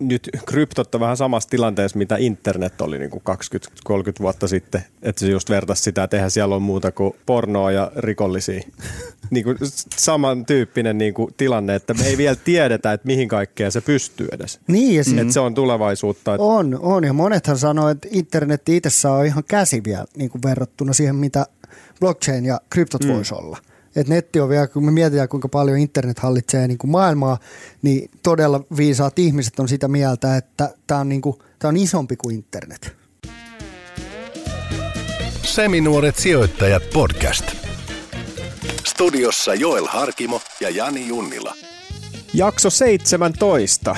Nyt kryptot on vähän samassa tilanteessa, mitä internet oli niin kuin 20-30 vuotta sitten. Että se just vertaisi sitä, että eihän siellä ole muuta kuin pornoa ja rikollisia. niin kuin samantyyppinen niin kuin tilanne, että me ei vielä tiedetä, että mihin kaikkeen se pystyy edes. Niin, ja Että se on tulevaisuutta. Että on, on, ja monethan sanoo, että internet itse on ihan käsiviä niin kuin verrattuna siihen, mitä blockchain ja kryptot mm. voisi olla. Et netti on vielä, kun me mietitään, kuinka paljon internet hallitsee niin kuin maailmaa, niin todella viisaat ihmiset on sitä mieltä, että tämä on, niin kuin, tää on isompi kuin internet. Seminuoret sijoittajat podcast. Studiossa Joel Harkimo ja Jani Junnila. Jakso 17.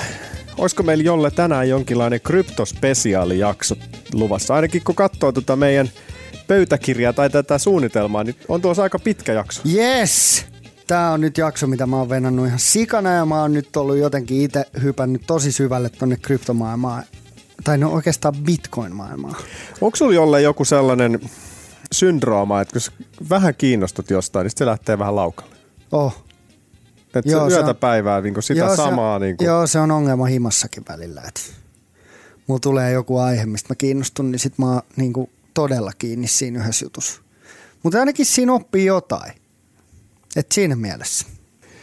Olisiko meillä jolle tänään jonkinlainen kryptospesiaalijakso luvassa? Ainakin kun katsoo tuota meidän pöytäkirjaa tai tätä suunnitelmaa, niin on tuossa aika pitkä jakso. Yes! Tämä on nyt jakso, mitä mä oon venannut ihan sikana ja mä oon nyt ollut jotenkin itse hypännyt tosi syvälle tonne kryptomaailmaan. Tai no oikeastaan bitcoin-maailmaan. Onko sulla jolle joku sellainen syndrooma, että kun vähän kiinnostut jostain, niin se lähtee vähän laukalle? Oh. Että Joo, Joo, se yötä on- päivää niin sitä Joo, samaa. Se, niin kuin, Joo, se on ongelma himassakin välillä. Et mulla tulee joku aihe, mistä mä kiinnostun, niin sit mä niin kuin todella kiinni siinä yhdessä jutussa. Mutta ainakin siinä oppii jotain. Et siinä mielessä.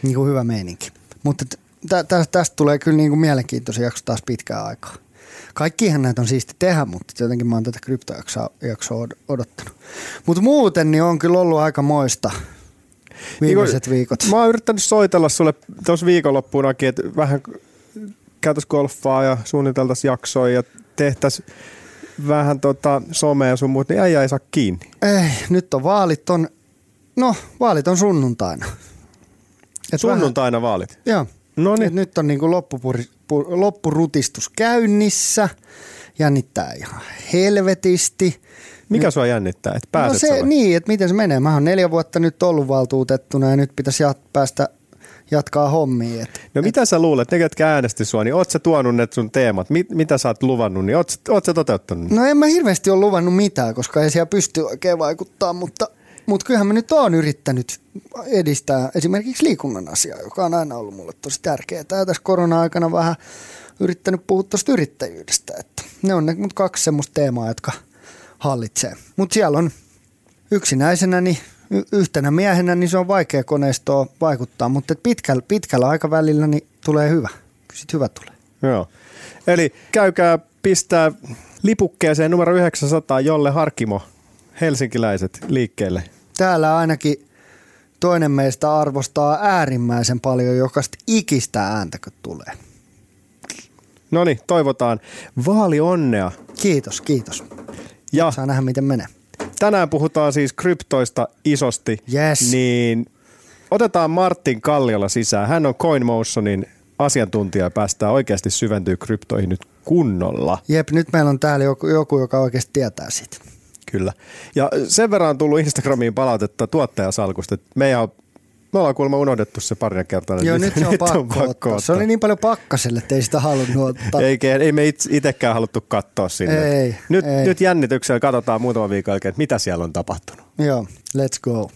Niin kuin hyvä meininki. Mutta tä, tä, tästä tulee kyllä niin kuin mielenkiintoisia jakso taas pitkään aikaa. Kaikkihan näitä on siisti tehdä, mutta jotenkin mä oon tätä kryptojaksoa jaksoa od- odottanut. Mutta muuten niin on kyllä ollut aika moista viimeiset viikot. Mä oon yrittänyt soitella sulle tuossa viikonloppuunakin, että vähän käytäis golfaa ja suunniteltaisiin jaksoja ja tehtäisiin vähän tota somea sun muut, niin äijä ei saa kiinni. Ei, nyt on vaalit on, no vaalit on sunnuntaina. Et Sunnuntaina vaalit. Vähän, joo. No niin, nyt on niinku loppupuri, pu, loppurutistus käynnissä. Jännittää ihan helvetisti. mikä sua jännittää, että No pääset se, sä vai? niin, että miten se menee. Mä oon neljä vuotta nyt ollut valtuutettuna ja nyt pitäisi päästä jatkaa hommia. Et, No mitä sä luulet, ne ketkä äänesti sua, niin oot sä tuonut ne sun teemat, mit, mitä sä oot luvannut, niin oot, oot sä toteuttanut? No en mä hirveästi ole luvannut mitään, koska ei siellä pysty oikein vaikuttaa, mutta, mutta kyllähän mä nyt oon yrittänyt edistää esimerkiksi liikunnan asiaa, joka on aina ollut mulle tosi tärkeää. Ja tässä korona-aikana vähän yrittänyt puhua tuosta yrittäjyydestä, että ne on ne mut kaksi semmoista teemaa, jotka hallitsee. Mutta siellä on yksinäisenä, niin yhtenä miehenä, niin se on vaikea koneistoa vaikuttaa, mutta pitkällä, pitkällä aikavälillä niin tulee hyvä. Kyllä sit hyvä tulee. Joo. Eli käykää pistää lipukkeeseen numero 900 Jolle Harkimo, helsinkiläiset liikkeelle. täällä ainakin toinen meistä arvostaa äärimmäisen paljon jokaista ikistä ääntä, kun tulee. No niin, toivotaan vaali onnea. Kiitos, kiitos. Ja Saa nähdä, miten menee. Tänään puhutaan siis kryptoista isosti. Yes. Niin otetaan Martin Kalliola sisään. Hän on CoinMotionin asiantuntija ja päästään oikeasti syventyä kryptoihin nyt kunnolla. Jep, nyt meillä on täällä joku, joku joka oikeasti tietää siitä. Kyllä. Ja sen verran on tullut Instagramiin palautetta tuottajasalkusta, että meidän on, me ollaan kuulemma unohdettu se parin kertaa. Joo, nyt se on pakko, ottaa. Se oli niin paljon pakkaselle, että ei sitä halunnut ottaa. Eikä, ei me itse- itsekään haluttu katsoa sinne. Ei, nyt, ei. nyt jännityksellä katsotaan muutaman viikon jälkeen, että mitä siellä on tapahtunut. Joo, let's go.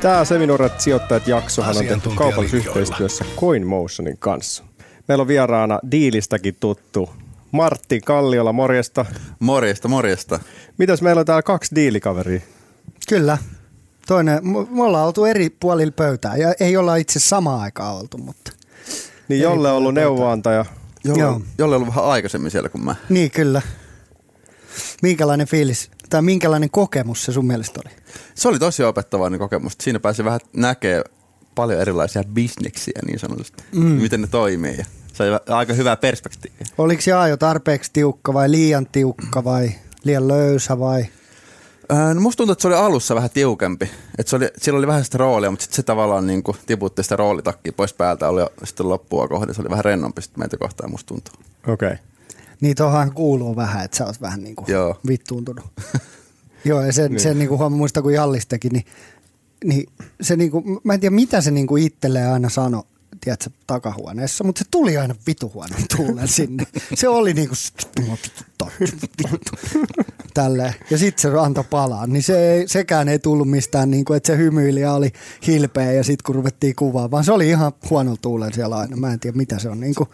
Tämä Seminuoret sijoittajat jaksohan on tehty Asiantuntija kaupallisessa liikkeellä. yhteistyössä CoinMotionin kanssa. Meillä on vieraana diilistäkin tuttu Martti Kalliola, morjesta. Morjesta, morjesta. Mitäs meillä on täällä kaksi diilikaveria? Kyllä. Toinen, me ollaan oltu eri puolilla pöytää ja ei olla itse samaan aikaan oltu, mutta Niin Jolle on ollut puolilla neuvonantaja. Jolle, Joo. Jolle on ollut vähän aikaisemmin siellä kuin mä. niin kyllä. Minkälainen fiilis tai minkälainen kokemus se sun mielestä oli? Se oli tosi opettavainen kokemus. Siinä pääsi vähän näkee paljon erilaisia bisneksiä niin sanotusti. Mm. Miten ne toimii. Sai vä- aika hyvää perspektiiviä. Oliko se ajo tarpeeksi tiukka vai liian tiukka vai liian löysä vai? Ää, no musta tuntuu, että se oli alussa vähän tiukempi. Et se oli, sillä oli vähän sitä roolia, mutta sitten se tavallaan niin kuin tiputti sitä roolitakkia pois päältä. Oli jo sitten loppua kohden. Se oli vähän rennompi sitten meitä kohtaan musta tuntuu. Okei. Okay. Niin tohan kuuluu vähän, että sä oot vähän niin kuin Joo. vittuuntunut. Joo, ja sen, niin. sen niin kuin huomaa, muista kun Jallis teki, niin niin se niinku, mä en tiedä mitä se niinku itselleen aina sanoi, tiedätkö, takahuoneessa, mutta se tuli aina vituhuoneen tuulen sinne. Se oli niinku, tälleen. Ja sitten se antoi palaa, niin se ei, sekään ei tullut mistään, niinku, että se hymyili ja oli hilpeä ja sitten kun ruvettiin kuvaa, vaan se oli ihan huono tuulen siellä aina. Mä en tiedä mitä se on. Niinku,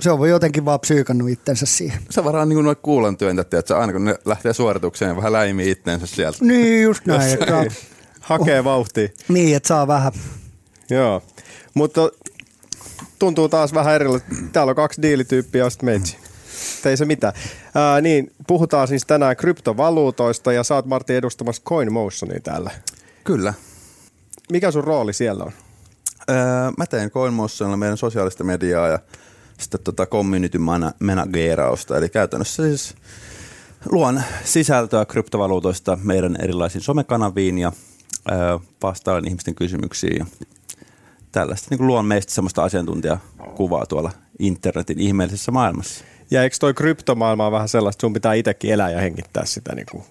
se on jotenkin vaan psyykannut itsensä siihen. Se varmaan niin kuin noin kuulan työntäjät, että aina kun ne lähtee suoritukseen, vähän läimii itteensä sieltä. Niin, just näin. Että, Hakee vauhtia. niin, että saa vähän. Joo, mutta tuntuu taas vähän erilaisesti. Täällä on kaksi diilityyppiä ja sitten meitsi. Ei se mitään. Ää, niin, puhutaan siis tänään kryptovaluutoista ja oot Martti edustamassa CoinMotionia täällä. Kyllä. Mikä sun rooli siellä on? Öö, mä teen CoinMotionilla meidän sosiaalista mediaa ja sitten tota community mana- managerausta. Eli käytännössä siis luon sisältöä kryptovaluutoista meidän erilaisiin somekanaviin ja öö, vastaan ihmisten kysymyksiin ja tällaista. Niin kuin luon meistä semmoista asiantuntijakuvaa tuolla internetin ihmeellisessä maailmassa. Ja eikö toi kryptomaailma on vähän sellaista, että sun pitää itsekin elää ja hengittää sitä niin kuin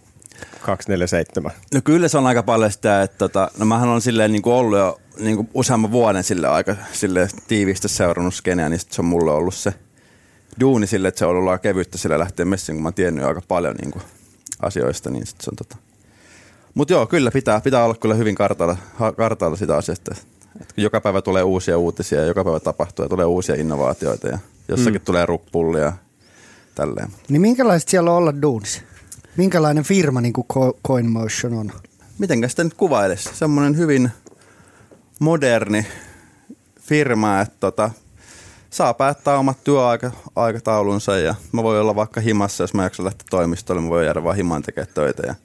247? No kyllä se on aika paljon sitä, että tota, no mähän on silleen niin kuin ollut jo niin kuin useamman vuoden sille aika sille tiiviistä seurannut skeneä, niin se on mulle ollut se duuni sille, että se on ollut aika kevyttä sille lähteä messiin, kun mä oon tiennyt aika paljon niin kuin asioista, niin sit se on tota. Mutta joo, kyllä pitää, pitää olla kyllä hyvin kartalla, kartalla sitä asiasta. Et joka päivä tulee uusia uutisia ja joka päivä tapahtuu ja tulee uusia innovaatioita ja jossakin mm. tulee ruppullia ja tälleen. Niin minkälaista siellä on olla duunissa? Minkälainen firma niin kuin Co- CoinMotion on? mitenkä sitä nyt kuvailisi? Semmoinen hyvin moderni firma, että tota, saa päättää omat työaikataulunsa ja mä voin olla vaikka himassa, jos mä jaksan lähteä toimistolle, mä voin jäädä vaan himaan tekemään töitä. Ja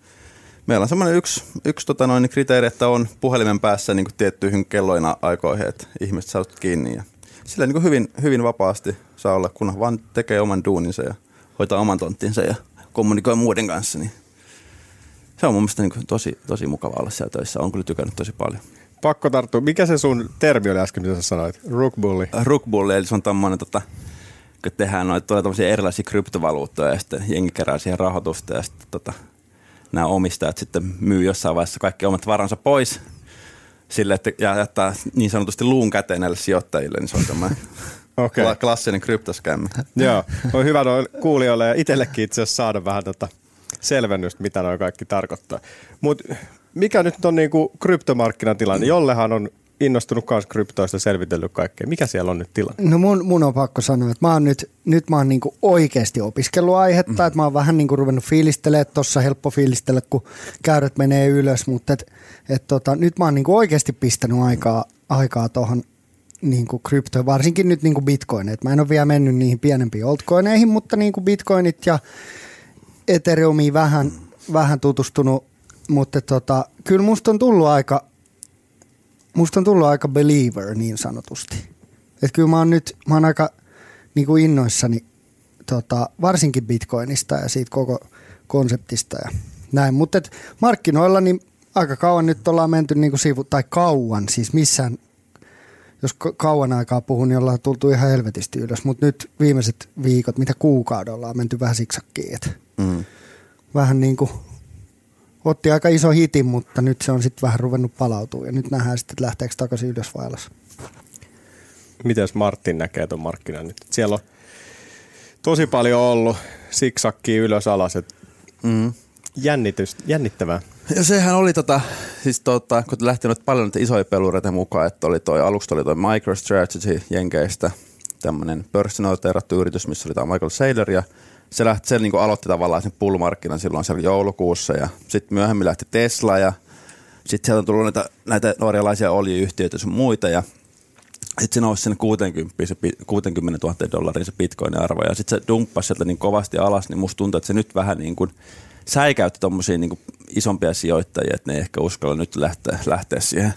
meillä on semmoinen yksi, yksi tota noin, kriteeri, että on puhelimen päässä niin tiettyihin kelloina aikoihin, että ihmiset saavat kiinni. Ja sillä niin hyvin, hyvin vapaasti saa olla, kun vaan tekee oman duuninsa ja hoitaa oman tonttinsa ja kommunikoi muiden kanssa, niin se on mun mielestä niin tosi, tosi mukava olla siellä töissä. On kyllä tykännyt tosi paljon. Pakko tarttua. Mikä se sun termi oli äsken, mitä sä sanoit? Rookbully. Rookbully, eli se on tommonen, tota, kun tehdään noita tulee erilaisia kryptovaluuttoja ja sitten jengi kerää siihen rahoitusta ja sitten tota, nämä omistajat sitten myy jossain vaiheessa kaikki omat varansa pois sille, että ja jättää niin sanotusti luun käteen näille sijoittajille, niin se on Okei. okay. klassinen kryptoskämmi. Joo, on hyvä noin kuulijoille ja itsellekin itse asiassa saada vähän tota selvennystä, mitä noin kaikki tarkoittaa. Mutta mikä nyt on niinku kryptomarkkinatilanne? Jollehan on innostunut myös kryptoista selvitellyt kaikkea. Mikä siellä on nyt tilanne? No mun, mun on pakko sanoa, että mä oon nyt, nyt mä oon niinku oikeasti opiskellut aihetta, mm. että mä oon vähän niinku ruvennut fiilistelemaan, tuossa helppo fiilistellä, kun käyrät menee ylös, mutta et, et tota, nyt mä oon niinku oikeasti pistänyt aikaa, aikaa tuohon niinku kryptoon, varsinkin nyt niinku bitcoinit. Mä en ole vielä mennyt niihin pienempiin altcoineihin, mutta niinku bitcoinit ja Ethereumiin vähän, vähän tutustunut, mutta tota, kyllä musta on tullut aika, musta on tullut aika believer niin sanotusti. Et kyllä mä oon nyt, mä oon aika niin kuin innoissani tota, varsinkin bitcoinista ja siitä koko konseptista ja näin. Mutta markkinoilla niin aika kauan nyt ollaan menty niin kuin sivu, tai kauan, siis missään, jos ka- kauan aikaa puhun, niin ollaan tultu ihan helvetisti ylös. Mutta nyt viimeiset viikot, mitä kuukauden ollaan menty vähän siksakkiin. Et Mm. vähän niin kuin otti aika iso hitin, mutta nyt se on sitten vähän ruvennut palautua ja nyt nähdään sitten, että lähteekö takaisin ylös vai alas. Miten Martin näkee tuon markkinan nyt? Siellä on tosi paljon ollut siksakkiä ylös alas. Et Mm. jännitys, jännittävää. Ja sehän oli tota, siis tota, kun lähti nyt paljon niitä isoja pelureita mukaan, että oli toi, aluksi oli toi MicroStrategy Jenkeistä, tämmöinen pörssinoteerattu yritys, missä oli tämä Michael Saylor ja se, lähti, se niin aloitti tavallaan sen pull-markkinan silloin siellä joulukuussa ja sitten myöhemmin lähti Tesla ja sitten sieltä on tullut näitä, näitä norjalaisia öljyyhtiöitä sun muita ja sitten se nousi sinne 60, se, pi- 60 000 dollaria se bitcoinin arvo ja sitten se dumppasi sieltä niin kovasti alas, niin musta tuntuu, että se nyt vähän niin kuin säikäytti tommosia niin isompia sijoittajia, että ne ei ehkä uskalla nyt lähteä, lähteä siihen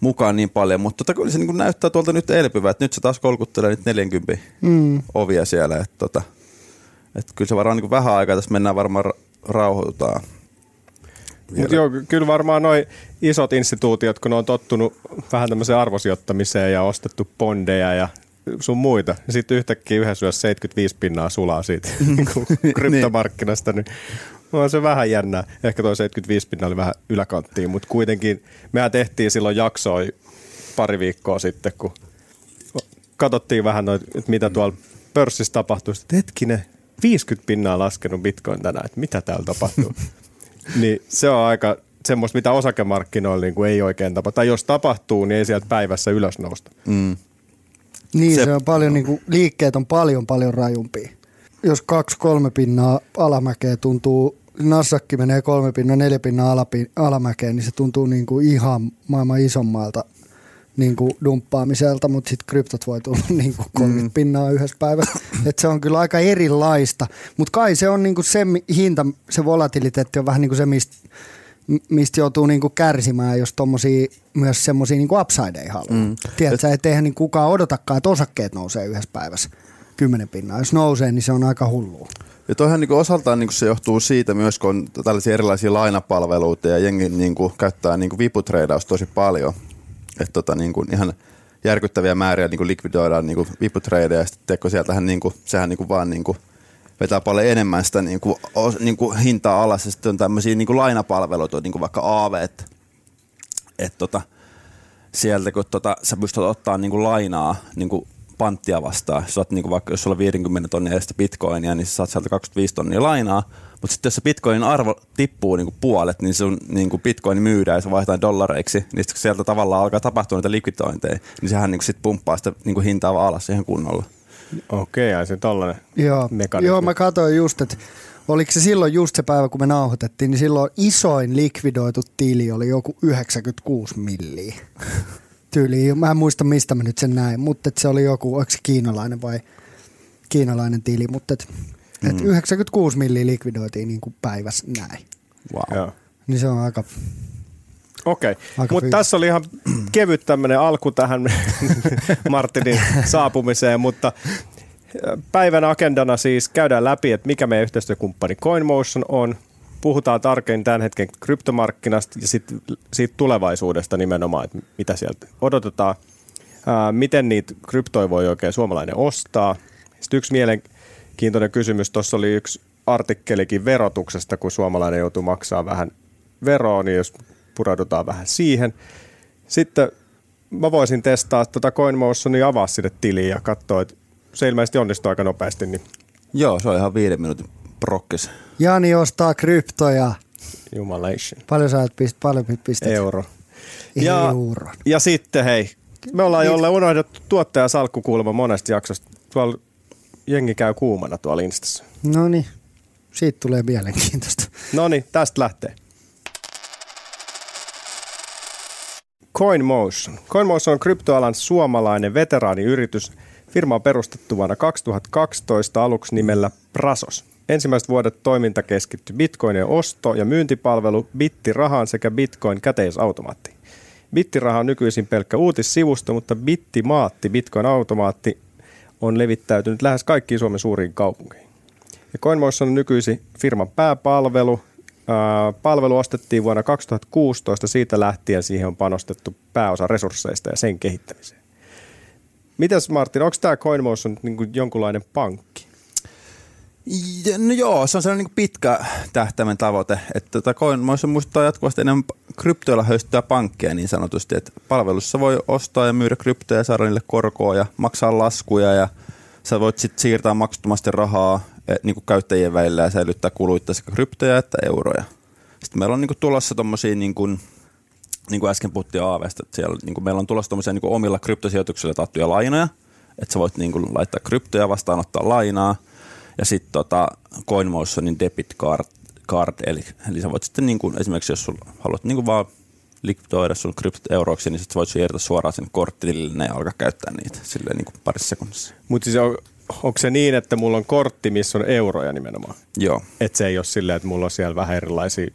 mukaan niin paljon, mutta tota, kyllä se niin kuin näyttää tuolta nyt elpyvää, että nyt se taas kolkuttelee nyt 40 Mm. ovia siellä, että tota, että kyllä se varmaan niin vähän aikaa tässä mennään varmaan ra- rauhoitutaan. Mutta joo, ky- kyllä varmaan noin isot instituutiot, kun ne on tottunut vähän tämmöiseen arvosijoittamiseen ja ostettu bondeja ja sun muita. Ja sitten yhtäkkiä yhdessä yössä 75 pinnaa sulaa siitä niin kuin kryptomarkkinasta. Niin on se vähän jännää. Ehkä tuo 75 pinna oli vähän yläkanttiin, mutta kuitenkin mehän tehtiin silloin jaksoi pari viikkoa sitten, kun katsottiin vähän noit, että mitä tuolla pörssissä tapahtuu. Sitten hetkinen, 50 pinnaa laskenut bitcoin tänään, että mitä täällä tapahtuu. niin se on aika semmoista, mitä osakemarkkinoilla niin kuin ei oikein tapahtu. Tai jos tapahtuu, niin ei sieltä päivässä ylös nousta. Mm. Niin, Se- se, on paljon, niin kuin, liikkeet on paljon paljon rajumpia. Jos kaksi kolme pinnaa alamäkeä tuntuu, Nasdaq menee kolme pinnaa, neljä pinnaa alapi, alamäkeen, niin se tuntuu niin kuin ihan maailman isommalta niin kuin dumppaamiselta, mutta sitten kryptot voi tulla niin kuin 30 mm. pinnaa yhdessä päivässä. Et se on kyllä aika erilaista, mutta kai se on niin kuin se hinta, se volatiliteetti on vähän niin kuin se, mistä mistä joutuu niinku kärsimään, jos tommosia, myös semmoisia niinku upsideja haluaa. Mm. Tiedätkö, että eihän niin kukaan odotakaan, että osakkeet nousee yhdessä päivässä kymmenen pinnaa. Jos nousee, niin se on aika hullua. Ja toihan niin osaltaan niin se johtuu siitä myös, kun on tällaisia erilaisia lainapalveluita ja jengi niin kuin, käyttää niin viputreidaus tosi paljon. Tota, niin kuin, ihan järkyttäviä määriä niin kuin likvidoidaan niin viputreideja ja sitten teko sieltähän niin kuin, sehän niin kuin, vaan niin kuin, vetää paljon enemmän sitä niin kuin, niin kuin hintaa alas ja sitten on tämmöisiä niin kuin lainapalveluita, niin kuin vaikka Aave, että et, tota, sieltä kun tota, sä pystyt ottaa niin kuin lainaa niin kuin panttia vastaan, jos, oot, niin kuin vaikka, jos sulla on 50 tonnia edestä bitcoinia, niin sä saat sieltä 25 tonnia lainaa, mutta sitten jos se bitcoinin arvo tippuu niin kuin puolet, niin sun niin kuin bitcoin myydään ja se vaihtaa dollareiksi, niin sitten kun sieltä tavallaan alkaa tapahtua niitä likvidointeja, niin sehän niin kuin sit pumppaa sitä niin kuin hintaa vaan alas ihan kunnolla. Okei, okay, se tollainen Joo, mekanismi. joo mä katsoin just, että oliko se silloin just se päivä, kun me nauhoitettiin, niin silloin isoin likvidoitu tili oli joku 96 milliä. Tyyli, mä en muista mistä mä nyt sen näin, mutta se oli joku, onko se kiinalainen vai kiinalainen tili, mutta et, et 96 milliä likvidoitiin niin kuin päivässä näin. Wow. Joo. Niin se on aika, Okei, Aika mutta tässä oli ihan kevyt tämmöinen alku tähän Martinin saapumiseen, mutta päivän agendana siis käydään läpi, että mikä meidän yhteistyökumppani CoinMotion on, puhutaan tarkemmin tämän hetken kryptomarkkinasta ja sit, siitä tulevaisuudesta nimenomaan, että mitä sieltä odotetaan, ää, miten niitä kryptoja voi oikein suomalainen ostaa. Sitten yksi mielenkiintoinen kysymys, tuossa oli yksi artikkelikin verotuksesta, kun suomalainen joutuu maksaa vähän veroa, niin jos pureudutaan vähän siihen. Sitten mä voisin testaa tuota CoinMotionia avaa sinne tiliin ja katsoa, että se ilmeisesti onnistuu aika nopeasti, niin Joo, se on ihan viiden minuutin prokkis. Jani ostaa kryptoja. jumalation. Paljon sä pist, paljon pistet? Euro. Euron. ja sitten hei, me ollaan jolle unohdettu tuottaja salkkukulma monesta jaksosta. Tuolla jengi käy kuumana tuolla Instassa. No niin, siitä tulee mielenkiintoista. No niin, tästä lähtee. CoinMotion. CoinMotion on kryptoalan suomalainen veteraaniyritys. Firma on perustettu vuonna 2012 aluksi nimellä Prasos. Ensimmäiset vuodet toiminta keskittyi bitcoinien osto- ja myyntipalvelu, bittirahaan sekä bitcoin käteisautomaattiin. Bittiraha on nykyisin pelkkä uutissivusto, mutta bittimaatti, bitcoin automaatti, on levittäytynyt lähes kaikkiin Suomen suuriin kaupunkeihin. Ja CoinMotion on nykyisin firman pääpalvelu. Ää, Palvelu ostettiin vuonna 2016, siitä lähtien siihen on panostettu pääosa resursseista ja sen kehittämiseen. Mitäs Martin, onko tämä CoinMotion niin jonkunlainen pankki? No joo, se on sellainen niin pitkä tähtäimen tavoite, että tota CoinMotion muistuttaa jatkuvasti enemmän kryptoilla höystöä pankkeja niin sanotusti, että palvelussa voi ostaa ja myydä kryptoja ja saada niille korkoa ja maksaa laskuja ja sä voit sitten siirtää maksuttomasti rahaa eh, niin kuin käyttäjien välillä ja säilyttää kuluitta sekä kryptoja että euroja. Sitten meillä on niin kuin tulossa tommosia niin kuin, niin kuin äsken puhuttiin Aavesta, että siellä, niin kuin meillä on tulossa tommosia niin kuin omilla kryptosijoituksilla taattuja lainoja, että sä voit niin kuin laittaa kryptoja vastaanottaa lainaa, ja sitten tota CoinMotionin debit card, card eli, eli sä voit sitten niin kuin, esimerkiksi jos sul haluat niin kuin vaan likvidoida sun kryptot euroiksi, niin sitten voit siirtää suoraan sen korttilille ja alkaa käyttää niitä silleen niin kuin parissa sekunnissa. Mutta siis on, onko se niin, että mulla on kortti, missä on euroja nimenomaan? Joo. Että se ei ole silleen, että mulla on siellä vähän erilaisia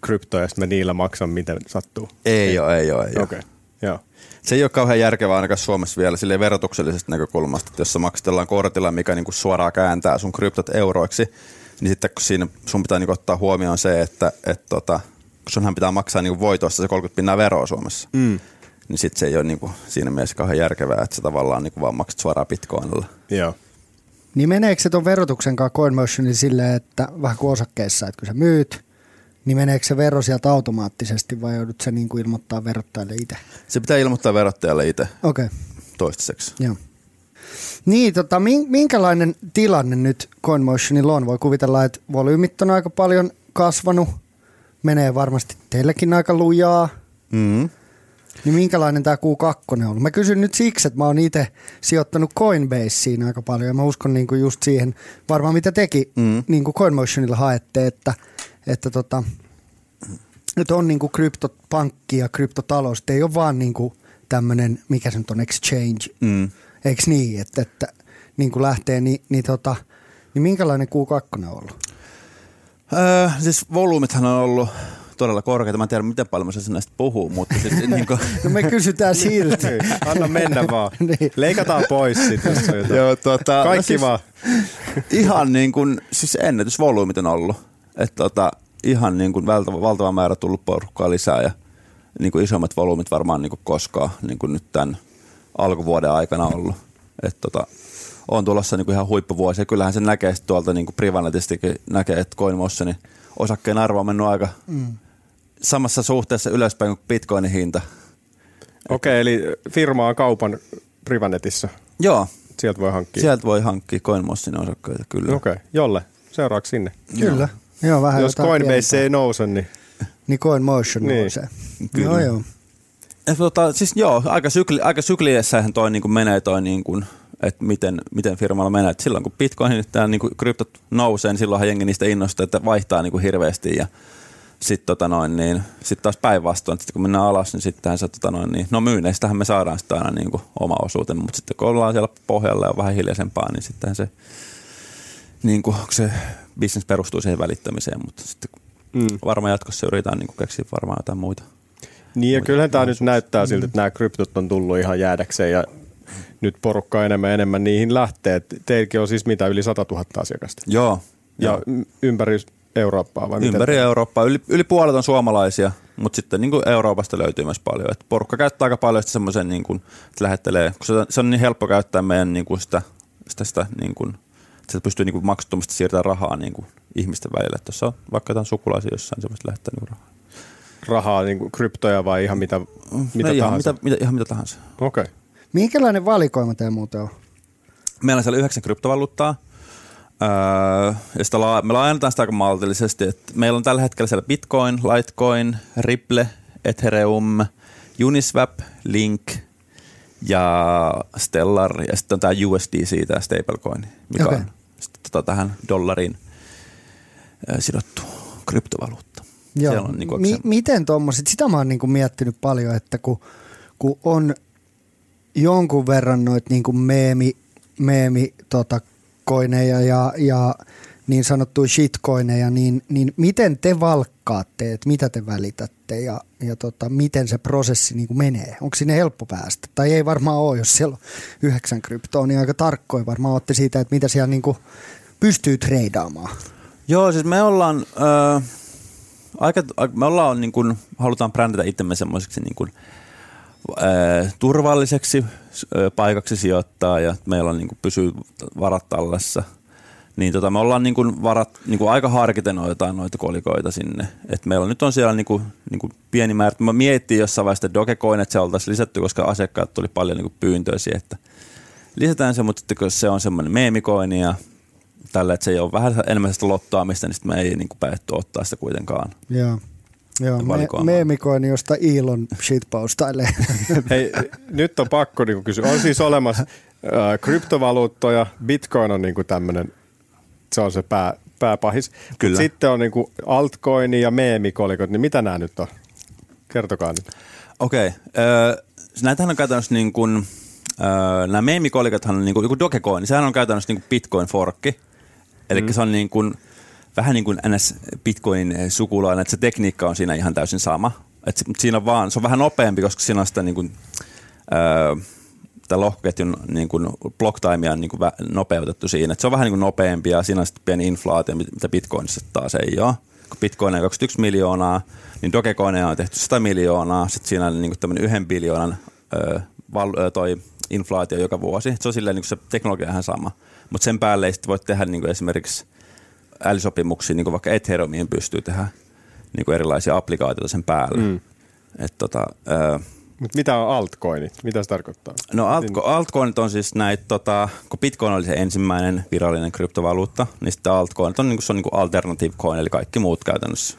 kryptoja, ja sitten mä niillä maksan, miten sattuu. Ei ole, ei ole, ei ole. Okei, okay. Joo. Se ei ole kauhean järkevää ainakaan Suomessa vielä silleen verotuksellisesta näkökulmasta, että jos sä maksatellaan kortilla, mikä niinku suoraan kääntää sun kryptot euroiksi, niin sitten kun siinä sun pitää niinku ottaa huomioon se, että et tota, kun sunhan pitää maksaa niinku voitosta se 30 pinnaa veroa Suomessa, mm. niin sitten se ei ole niinku siinä mielessä kauhean järkevää, että sä tavallaan niinku vaan maksat suoraan bitcoinilla. Joo. Niin meneekö se ton verotuksen kanssa CoinMotionin silleen, että vähän kuin osakkeissa, että kun sä myyt, niin meneekö se vero sieltä automaattisesti vai joudut sä niin kuin ilmoittaa verottajalle itse? Se pitää ilmoittaa verottajalle itse Okei, okay, toistaiseksi. joo. Niin, tota, min- minkälainen tilanne nyt CoinMotionilla on? Voi kuvitella, että volyymit on aika paljon kasvanut, menee varmasti teillekin aika lujaa. Mm-hmm. Niin minkälainen tämä Q2 on ollut? Mä kysyn nyt siksi, että mä oon itse sijoittanut Coinbaseen aika paljon ja mä uskon niinku just siihen, varmaan mitä teki Mm. niinku CoinMotionilla haette, että, että tota, nyt on niinku kryptopankki ja kryptotalous, että ei ole vaan niinku tämmöinen, mikä se nyt on, exchange, Mm. eikö niin, että, että niin kuin lähtee, niin, niin, tota, niin minkälainen Q2 on ollut? Öö, siis volyymithan on ollut todella korkeita. Mä en tiedä, miten paljon saisin näistä puhua, mutta siis niin kuin, No me kysytään silti. Niin, Anna mennä vaan. Niin. Leikataan pois sitten. Joo, tuota, Kaikki no siis, vaan. Ihan niin kuin, siis ennätysvolyymit on ollut. Että tota, ihan niin kuin valtava, valtava määrä tullut porukkaa lisää ja niin kuin isommat volyymit varmaan niin kuin koskaan niin kuin nyt tämän alkuvuoden aikana ollut. Että tota, on tulossa niin kuin ihan huippuvuosi ja kyllähän se näkee tuolta niin kuin Privanetistikin näkee, että CoinMotionin osakkeen arvo on mennyt aika Mm. samassa suhteessa ylöspäin kuin Bitcoinin hinta. Okei, eli firma on kaupan Privanetissa. Joo, Sieltä voi hankkia. sieltä voi hankkia CoinMotionin osakkeita kyllä. Okei, jolle. Seuraavaksi sinne. Kyllä. Joo, vähän Jos Coinbase ei nouse, niin Niin CoinMotion Niin. nousee. Kyllä. Joo, joo. Ja tota, siis joo, aika, sykli, aika sykliessähän toi niin kuin menee toi, niin kuin, että miten, miten firmalla menee. Et silloin kun bitcoin tämä niin kuin kryptot nousee, niin silloinhan jengi niistä innostaa, että vaihtaa niin kuin hirveästi ja sitten tota noin, niin, sit taas päinvastoin, sitten kun mennään alas, niin sittenhän se, tota noin, niin, no myynneistähän me saadaan sitä aina niin kuin oma osuutemme, mutta sitten kun ollaan siellä pohjalla ja on vähän hiljaisempaa, niin sittenhän se, niin kuin, se business perustuu siihen välittämiseen, mutta sitten mm. varmaan jatkossa yritetään niin keksiä varmaan jotain muita. Niin ja Muita kyllähän tämä nyt näyttää siltä, että nämä kryptot on tullut ihan jäädäkseen ja nyt porukka enemmän enemmän niihin lähtee. Teilläkin on siis mitä, yli 100 000 asiakasta. Joo, Ja joo. ympäri Eurooppaa vai Ympäri miten? Eurooppaa. Yli, yli puolet on suomalaisia, mutta sitten niin kuin Euroopasta löytyy myös paljon. Et porukka käyttää aika paljon sitä semmoisen, niin kuin, että lähettelee, kun se, se on niin helppo käyttää meidän niin kuin sitä, sitä, sitä niin kuin, että se pystyy niin kuin maksuttomasti siirtämään rahaa niin kuin ihmisten välillä. Että Jos on vaikka jotain sukulaisia jossain, se voisi lähettää niin rahaa. Rahaa, niin kuin kryptoja vai ihan mitä, mitä no, ihan, tahansa? mitä, mitä, ihan mitä tahansa. Okei. Okay. Minkälainen valikoima teillä muuten on? Meillä on siellä yhdeksän kryptovaluuttaa. Öö, ja sitä la- me laajennetaan sitä aika maltillisesti. Että meillä on tällä hetkellä siellä Bitcoin, Litecoin, Ripple, Ethereum, Uniswap, Link ja Stellar. Ja sitten on tämä USD siitä ja stablecoin, mikä Okei. on sitten tota tähän dollariin sidottu kryptovaluutta. Siellä on niinku Mi- se- miten tuommoiset, sitä mä oon niinku miettinyt paljon, että kun, kun on jonkun verran noita niinku meemi, meemi tota, koineja ja, ja niin sanottuja shitcoineja, niin, niin miten te valkkaatte, että mitä te välitätte ja, ja tota, miten se prosessi niinku menee? Onko sinne helppo päästä? Tai ei varmaan ole, jos siellä on yhdeksän kryptoa, niin aika tarkkoin varmaan olette siitä, että mitä siellä niinku pystyy treidaamaan. Joo, siis me ollaan, äh, aika, me ollaan niin kuin, halutaan brändätä itsemme semmoiseksi niin kuin, äh, turvalliseksi äh, paikaksi sijoittaa ja meillä on niin kuin, pysyy varat tallessa. Niin tota, me ollaan niin kuin, varat niin kuin, aika harkiten noita, noita kolikoita sinne. Et meillä nyt on siellä niin kuin, niin kuin pieni määrä. Mä miettii jossain vaiheessa että Dogecoin, että se oltaisiin lisätty, koska asiakkaat tuli paljon niin kuin, pyyntöjä siihen, että lisätään se, mutta sitten kun se on semmoinen meemikoini ja tällä, että se ei ole vähän enemmän sitä lottoamista, niin sitten me ei niin kuin päätty ottaa sitä kuitenkaan. Joo. Joo, me, meemikoini, josta Elon shitpostailee. Hei, nyt on pakko niin kysyä. On siis olemassa äh, kryptovaluuttoja, bitcoin on niin tämmöinen, se on se pää, pääpahis. Kyllä. Sitten on niin altcoin ja meemikolikot, niin mitä nämä nyt on? Kertokaa nyt. Okei. Okay. Näitähän on käytännössä niin kuin, öö, nämä meemikolikathan on niin kuin, joku Dogecoin, sehän on käytännössä niin kuin Bitcoin-forkki. Eli mm. se on niin kuin, vähän niin kuin NS Bitcoinin sukulainen, että se tekniikka on siinä ihan täysin sama. Et siinä on vaan, se on vähän nopeampi, koska siinä on sitä niin kuin, öö, tämä lohkoketjun niin kuin blocktimea on niin kuin nopeutettu siinä. Et se on vähän niin kuin nopeampi ja siinä on sitten pieni inflaatio, mit- mitä Bitcoinissa taas ei ole. Kun Bitcoin on 21 miljoonaa, niin Dogecoinia on tehty 100 miljoonaa. Sitten siinä on niin kuin tämmöinen yhden biljoonan ö, val, ö, toi inflaatio joka vuosi. Et se on silleen niin kuin se teknologia ihan sama. Mutta sen päälle ei sit voi tehdä niin kuin esimerkiksi älysopimuksia, niin kuin vaikka Ethereumiin pystyy tehdä niin kuin erilaisia applikaatioita sen päälle. Mm. Et tota, ö, Mut mitä on altcoinit? Mitä se tarkoittaa? No altco, altcoinit on siis näitä, tota, kun Bitcoin oli se ensimmäinen virallinen kryptovaluutta, niin sitten altcoinit on, niin kuin, se on niin kuin alternative coin, eli kaikki muut käytännössä.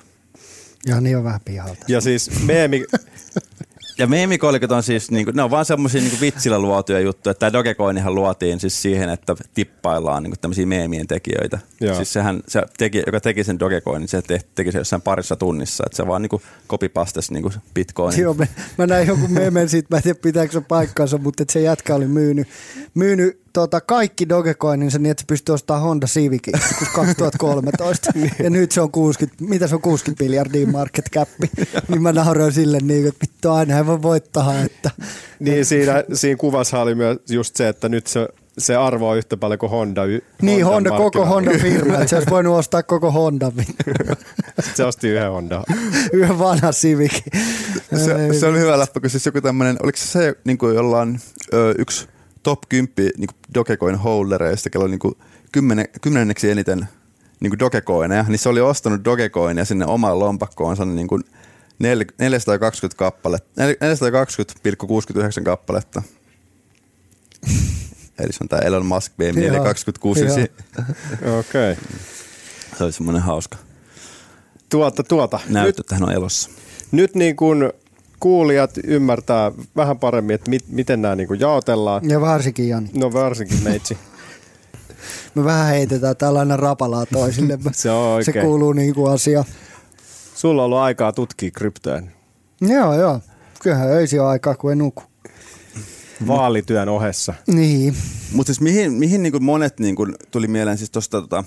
Ja niin on vähän pihalta. Ja siis meemi, Ja meemikolikot on siis, niin kuin, ne on vaan semmoisia niin vitsillä luotuja juttuja. Tämä Dogecoinihan luotiin siis siihen, että tippaillaan niin tämmöisiä meemien tekijöitä. Joo. Siis sehän, se teki, joka teki sen Dogecoinin, se te, teki se jossain parissa tunnissa. Että se vaan niin copypastasi niin Bitcoinin. Joo, mä, mä näin joku memen siitä, mä en tiedä pitääkö se paikkaansa, mutta se jätkä oli myynyt, myynyt tota, kaikki Dogecoininsa niin, että se pystyy ostamaan Honda Civicin joskus 2013. ja nyt se on 60, mitä se on 60 miljardia market cap. niin mä nauroin sille niin, että vittu aina ei voi voittaa. Että, niin siinä, siinä kuvassa oli myös just se, että nyt se, se arvo on yhtä paljon kuin Honda. y- niin Honda, koko. Honda firma, että se olisi voinut ostaa koko Honda, se osti yhden Honda. yhden vanhan Civicin. Se, se oli hyvä läppä, kun siis joku tämmöinen, oliko se se niin kuin jollain ö, yksi top 10 niin Dogecoin holdereista, kello niin kuin kymmenen, kymmenenneksi eniten niin Dogecoineja, niin se oli ostanut Dogecoinia sinne omaan lompakkoonsa niin kuin nel- 420 kappaletta, 420,69 kappaletta. Eli se on tämä Elon Musk Joo, B426. joo. Okei. Okay. Se oli semmoinen hauska Tuota, tuota. näyttö, että hän on elossa. Nyt niin kuin kuulijat ymmärtää vähän paremmin, että mit, miten nämä niin kuin jaotellaan. Ja varsinkin Jani. No varsinkin meitsi. Me vähän heitetään täällä aina rapalaa toisille. Se on Se oikein. kuuluu niin kuin asia. Sulla on ollut aikaa tutkia kryptoja Joo, joo. Kyllähän öisin on aikaa, kun ei nuku. vaalityön ohessa. Niin. Mutta siis mihin, mihin niin monet niin tuli mieleen siis tuosta, tota,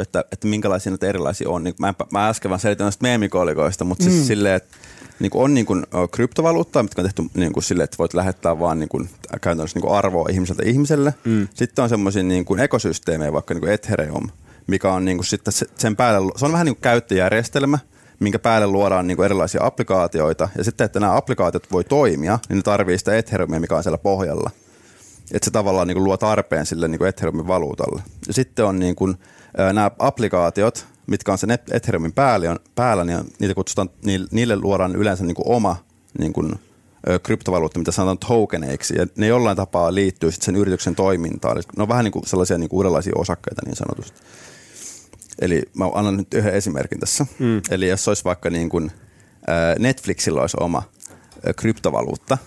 että, että minkälaisia näitä erilaisia on. Niin mä, mä äsken vaan selitän näistä meemikolikoista, mutta siis Mm. silleen, että niin on niin kuin, kryptovaluuttaa, mitkä on tehty niin kuin silleen, että voit lähettää vaan niin kuin, käytännössä niin kuin arvoa ihmiseltä ihmiselle. Mm. Sitten on semmoisia niin kuin ekosysteemejä, vaikka niin kuin Ethereum, mikä on niin kuin sitten se- sen päälle, se on vähän niin kuin käyttöjärjestelmä, minkä päälle luodaan niin kuin erilaisia applikaatioita. Ja sitten, että nämä applikaatiot voi toimia, niin ne tarvii sitä Ethereumia, mikä on siellä pohjalla että se tavallaan niin kuin luo tarpeen sille niin kuin Ethereumin valuutalle. Ja sitten on niin kuin, nämä applikaatiot, mitkä on sen Et- Ethereumin päällä, on, päällä niin niitä kutsutaan, niille, niille luodaan yleensä niin kuin oma niin kuin, kryptovaluutta, mitä sanotaan tokeneiksi, ja ne jollain tapaa liittyy sitten sen yrityksen toimintaan. Eli ne on vähän niin kuin sellaisia niin kuin uudenlaisia osakkeita niin sanotusti. Eli mä annan nyt yhden esimerkin tässä. Mm. Eli jos olisi vaikka niin kuin, Netflixillä olisi oma kryptovaluutta,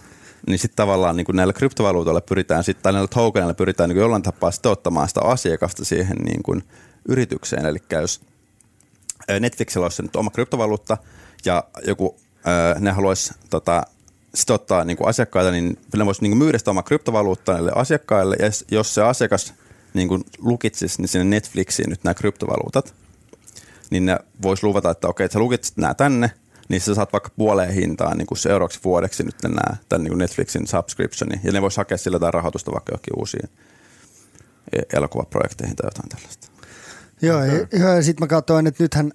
niin sitten tavallaan niin kuin näillä kryptovaluutoilla pyritään, sit, tai näillä tokeneilla pyritään niin kuin jollain tapaa sitouttamaan sitä asiakasta siihen niin kuin yritykseen. Eli jos Netflixillä olisi nyt oma kryptovaluutta ja joku, ne haluaisi tota, sitouttaa niin kuin asiakkaita, niin ne voisi niin kuin myydä sitä omaa kryptovaluuttaa näille asiakkaille, ja jos- jos se asiakas niin kuin lukitsisi niin sinne Netflixiin nyt nämä kryptovaluutat, niin ne voisi luvata, että okei, että sä lukitsit nämä tänne, niin sä saat vaikka puoleen hintaan niin kuin seuraavaksi vuodeksi nyt nämä, tämän niin kuin Netflixin subscriptioni, ja ne voisi hakea sillä jotain rahoitusta vaikka johonkin uusiin e- elokuvaprojekteihin tai jotain tällaista. Joo, ja, joo, ja sitten mä katsoin, että nythän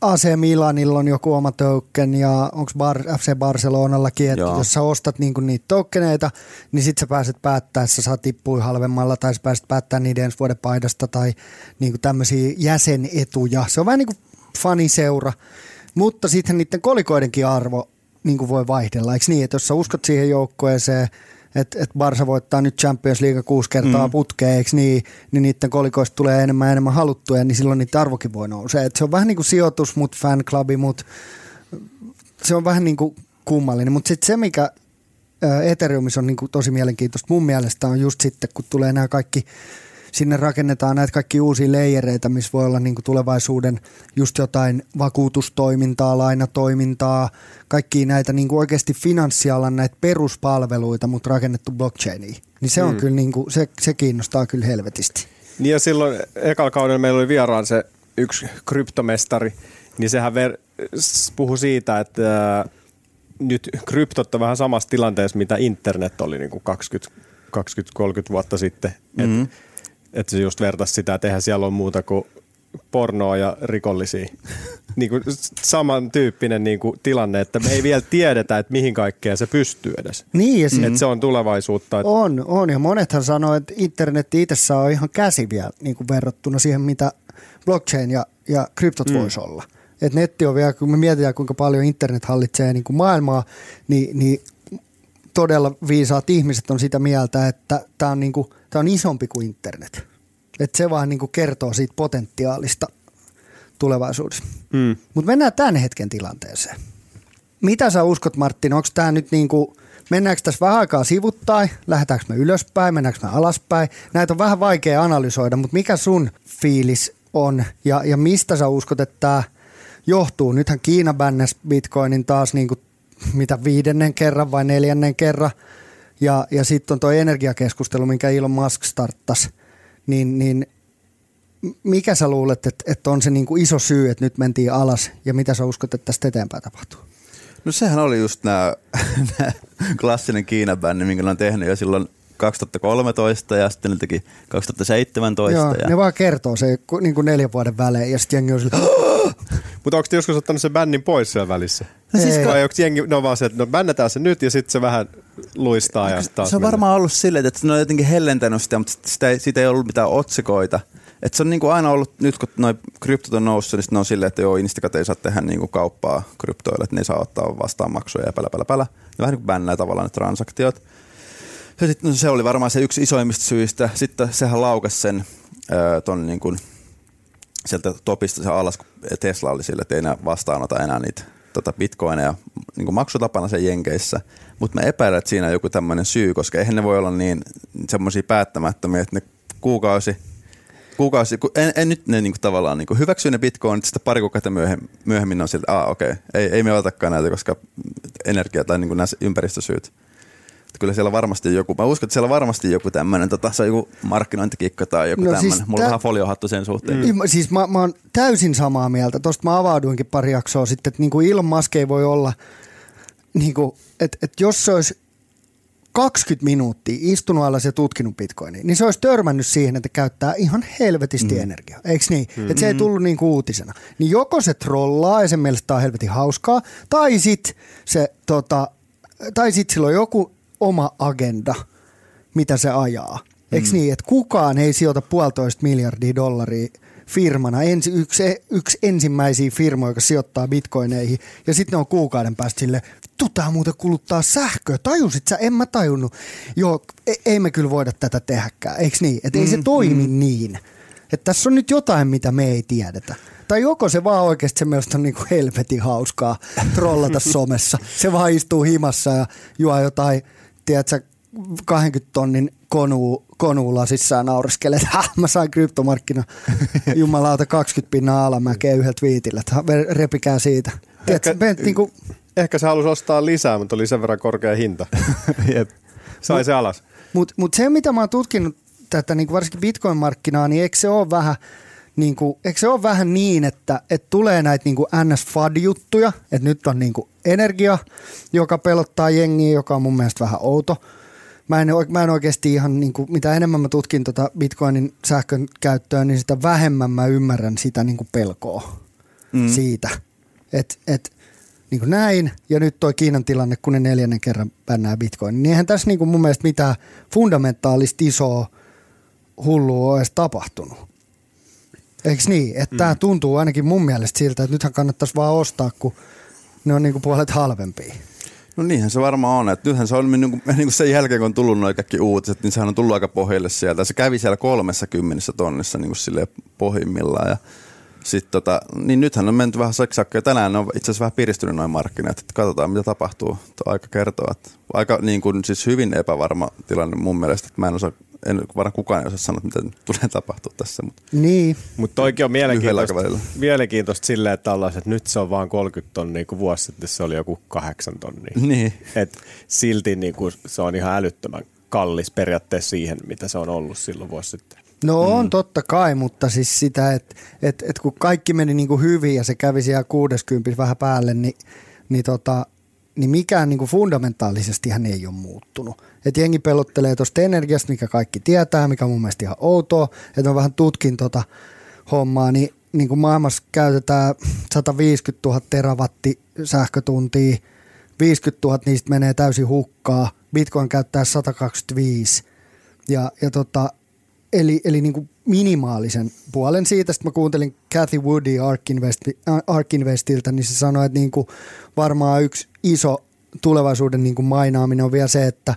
AC Milanilla on joku oma token ja onko Bar, FC Barcelonallakin, että Joo. jos sä ostat niinku niitä tokeneita, niin sit sä pääset päättää, että sä saat tippui halvemmalla tai sä pääset päättää niiden ensi vuoden paidasta tai niinku tämmöisiä jäsenetuja. Se on vähän niin kuin faniseura, mutta sitten niiden kolikoidenkin arvo niin kuin voi vaihdella, eikö niin, että jos sä uskot siihen joukkueeseen, että et Barsa voittaa nyt Champions League kuusi kertaa mm. putkeen, eikö niin, niin niiden kolikoista tulee enemmän ja enemmän haluttuja, niin silloin niiden arvokin voi nousea. Et se on vähän niin kuin sijoitus, mutta fanclubi, mutta se on vähän niin kuin kummallinen. Mutta sitten se, mikä Ethereumissa on niin kuin tosi mielenkiintoista mun mielestä on just sitten, kun tulee nämä kaikki, sinne rakennetaan näitä kaikki uusia leijereitä, missä voi olla niin kuin tulevaisuuden just jotain vakuutustoimintaa, lainatoimintaa, kaikki näitä niin kuin oikeasti finanssialan näitä peruspalveluita, mutta rakennettu blockchainiin. Niin se on kyllä niin kuin, se, se kiinnostaa kyllä helvetisti. Niin ja silloin ekalla kaudella meillä oli vieraan se yksi kryptomestari, niin sehän ver- puhui siitä, että ää, nyt kryptot on vähän samassa tilanteessa, mitä internet oli niin kuin 20-30 vuotta sitten. Mm-hmm. Että et se just vertaisi sitä, että eihän siellä ole muuta kuin pornoa ja rikollisia. niin kuin samantyyppinen niin kuin tilanne, että me ei vielä tiedetä, että mihin kaikkeen se pystyy edes. Niin, ja Mm. Että se on tulevaisuutta. Että On, on. Ja monethan sanoo, että internet itse on ihan käsiviä niin kuin verrattuna siihen, mitä blockchain ja, ja kryptot mm. voisi olla. Et netti on vielä, kun me mietitään, kuinka paljon internet hallitsee niin kuin maailmaa, niin, niin todella viisaat ihmiset on sitä mieltä, että tämä on, niin kuin, tää on isompi kuin internet. Et se vaan niin kuin kertoo siitä potentiaalista tulevaisuudessa. Mm. Mutta mennään tämän hetken tilanteeseen. Mitä sä uskot Martin, onko tämä nyt niinku, mennäänkö tässä vähän aikaa sivuttain, lähdetäänkö me ylöspäin, mennäänkö me alaspäin? Näitä on vähän vaikea analysoida, mutta mikä sun fiilis on ja, ja mistä sä uskot, että tämä johtuu? Nythän Kiina bännäs bitcoinin taas niinku, mitä viidennen kerran vai neljännen kerran ja, ja sitten on tuo energiakeskustelu, minkä Elon Musk starttasi, niin, niin mikä sä luulet, että, että on se niin kuin iso syy, että nyt mentiin alas? Ja mitä sä uskot, että tästä eteenpäin tapahtuu? No sehän oli just nämä klassinen Kiina-bändi, minkä ne on tehnyt. Jo silloin 2013 ja sitten ne teki 2017. Joo, ja... ne vaan kertoo se niin kuin neljän vuoden välein ja sitten jengi on sillä, Mutta onko te joskus ottanut sen bännin pois siellä välissä? No siis Vai onko jengi, no vaan se, että no bännetään se nyt ja sitten se vähän luistaa ja taas se on mennään. varmaan ollut silleen, että ne on jotenkin hellentänyt sitä, mutta sitä ei, siitä ei ollut mitään otsikoita. Et se on niinku aina ollut, nyt kun noin kryptot on noussut, niin sitten ne on silleen, että joo, Instacat ei saa tehdä niinku kauppaa kryptoille, että ne ei saa ottaa vastaan maksuja ja pälä, pälä, pälä. Ne vähän niin kuin bännää tavallaan ne transaktiot. Sitten no, se oli varmaan se yksi isoimmista syistä. Sitten sehän laukasi sen ton niin kuin, sieltä topista se alas, kun Tesla oli sille, että ei enää vastaanota enää niitä tota bitcoineja niin maksutapana sen Jenkeissä. Mutta mä epäilen, että siinä on joku tämmöinen syy, koska eihän ne voi olla niin semmoisia päättämättömiä, että ne kuukausi, kuukausi kun en, en nyt ne niin kuin tavallaan niin kuin hyväksyy ne bitcoinit, sitten pari kuukautta myöhemmin, myöhemmin on siltä, että okei, okay, ei, ei me otakaan näitä, koska energia tai niin nämä ympäristösyyt. Että Kyllä siellä varmasti joku, mä uskon, että siellä varmasti joku tämmöinen, tota, se on joku markkinointikikka tai joku No no, siis tämmöinen. Mulla on tä- vähän foliohattu sen suhteen. Mm. Siis mä, mä oon täysin samaa mieltä. Tuosta mä avauduinkin pari jaksoa sitten, että niin kuin Elon Musk ei voi olla, niin kuin, että, että jos se olisi 20 minuuttia istunut alas ja tutkinut bitcoinia, niin se olisi törmännyt siihen, että käyttää ihan helvetisti mm. energiaa. Eikö niin? Mm. Että se ei tullut niin kuin uutisena. Niin joko se trollaa ja sen mielestä tää on helvetin hauskaa, tai sitten se tota, tai sit sillä on joku oma agenda, mitä se ajaa. Eikö Mm. niin, että kukaan ei sijoita puolitoista miljardia dollaria firmana, ensi, yksi, yksi ensimmäisiä firmoja, joka sijoittaa bitcoineihin, ja sitten ne on kuukauden päästä sille, tää muuten kuluttaa sähköä, tajusit sä, en mä tajunnut. Joo, e- ei me kyllä voida tätä tehdäkään, eikö niin? Että ei se toimi niin. Että tässä on nyt jotain, mitä me ei tiedetä. Tai joko se vaan oikeasti se mielestä on niinku helvetin hauskaa trollata somessa. Se vaan istuu himassa ja juo jotain, tiedätkö, 20 tonnin konuu, konuu lasissa ja naureskelee, että "Häh, mä sain kryptomarkkina jumalauta 20 pinnaa alamäkeä yhdeltä viitillä, että repikää siitä. Tiedätkö, Ehkä- me, niinku, Ehkä se halusi ostaa lisää, mutta oli sen verran korkea hinta. Jep. Sai se alas. Mutta mut se, mitä mä oon tutkinut tätä niin varsinkin Bitcoin-markkinaa, niin eikö se ole vähän niin kuin, eikö se ole vähän niin, että, että tulee näitä niin NS-FAD-juttuja, että nyt on niin kuin energia, joka pelottaa jengiä, joka on mun mielestä vähän outo. Mä en, mä en oikeasti ihan, niin kuin, mitä enemmän mä tutkin tota Bitcoinin sähkön käyttöä, niin sitä vähemmän mä ymmärrän sitä niin kuin pelkoa mm. siitä. Että et, niin kuin näin, ja nyt toi Kiinan tilanne, kun ne neljännen kerran pännää Bitcoin, niin eihän tässä niin kuin mun mielestä mitään fundamentaalista isoa hullua ole edes tapahtunut. Eikö niin? Että mm. tämä tuntuu ainakin mun mielestä siltä, että nythän kannattaisi vaan ostaa, kun ne on niin kuin puolet halvempia. No niinhän se varmaan on. Että nythän se on niin kuin, niin kuin sen jälkeen, kun on tullut noin kaikki uutiset, niin sehän on tullut aika pohjalle sieltä. Se kävi siellä kolmessa kymmenessä tonnissa niin kuin silleen pohjimmillaan. Ja sit tota, niin nythän on menty vähän seksakka ja tänään on itse asiassa vähän piristynyt noin markkinat. Että katsotaan mitä tapahtuu. Tuo aika kertoo. Että aika niin kuin, siis hyvin epävarma tilanne mun mielestä. Että mä en osaa, en varmaan kukaan ei osaa sanoa, mitä nyt tulee tapahtua tässä. Mutta Niin, Mutta toikin on mielenkiintoista, mielenkiintoista silleen, että, ollaan, että nyt se on vaan 30 tonnia, kun vuosi sitten se oli joku 8 tonnia. niin. Et silti niin kuin, se on ihan älyttömän kallis periaatteessa siihen, mitä se on ollut silloin vuosi sitten. No on mm. totta kai, mutta siis sitä, että et, et kun kaikki meni niin kuin hyvin ja se kävi siellä 60 vähän päälle, niin, niin, tota, niin mikään niin kuin fundamentaalisesti hän ei ole muuttunut. Et jengi pelottelee tuosta energiasta, mikä kaikki tietää, mikä on mun mielestä ihan outoa, että mä vähän tutkin tota hommaa, niin, niin kuin maailmassa käytetään 150 000 terawatti sähkötuntia, 50 000 niistä menee täysin hukkaa, Bitcoin käyttää 125. Ja, ja tota, eli, eli niin kuin minimaalisen puolen siitä. Sitten mä kuuntelin Cathy Woody Ark, Invest, Ark Investiltä, niin se sanoi, että niin kuin varmaan yksi iso tulevaisuuden niin kuin mainaaminen on vielä se, että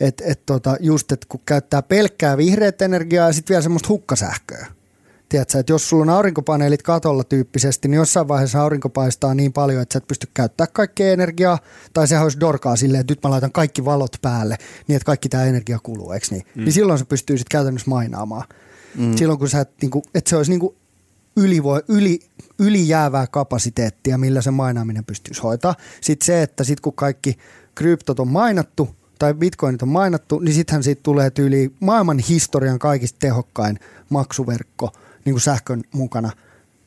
et, et tota, just, että kun käyttää pelkkää vihreät energiaa ja sitten vielä semmoista hukkasähköä. Tiedätkö, että jos sulla on aurinkopaneelit katolla tyyppisesti, niin jossain vaiheessa aurinko paistaa niin paljon, että sä et pysty käyttämään kaikkea energiaa, tai se olisi dorkaa silleen, että nyt mä laitan kaikki valot päälle, niin että kaikki tämä energia kuluu, eikö niin? Mm. Niin silloin se pystyy sitten käytännössä mainaamaan. Mm. Silloin kun sä, et, niin kuin, että se olisi niin kuin ylivoi, yli, ylijäävää kapasiteettia, millä se mainaaminen pystyisi hoitaa. Sitten se, että sit kun kaikki kryptot on mainattu, tai bitcoinit on mainattu, niin sittenhän siitä tulee tyyli maailman historian kaikista tehokkain maksuverkko niin kuin sähkön mukana.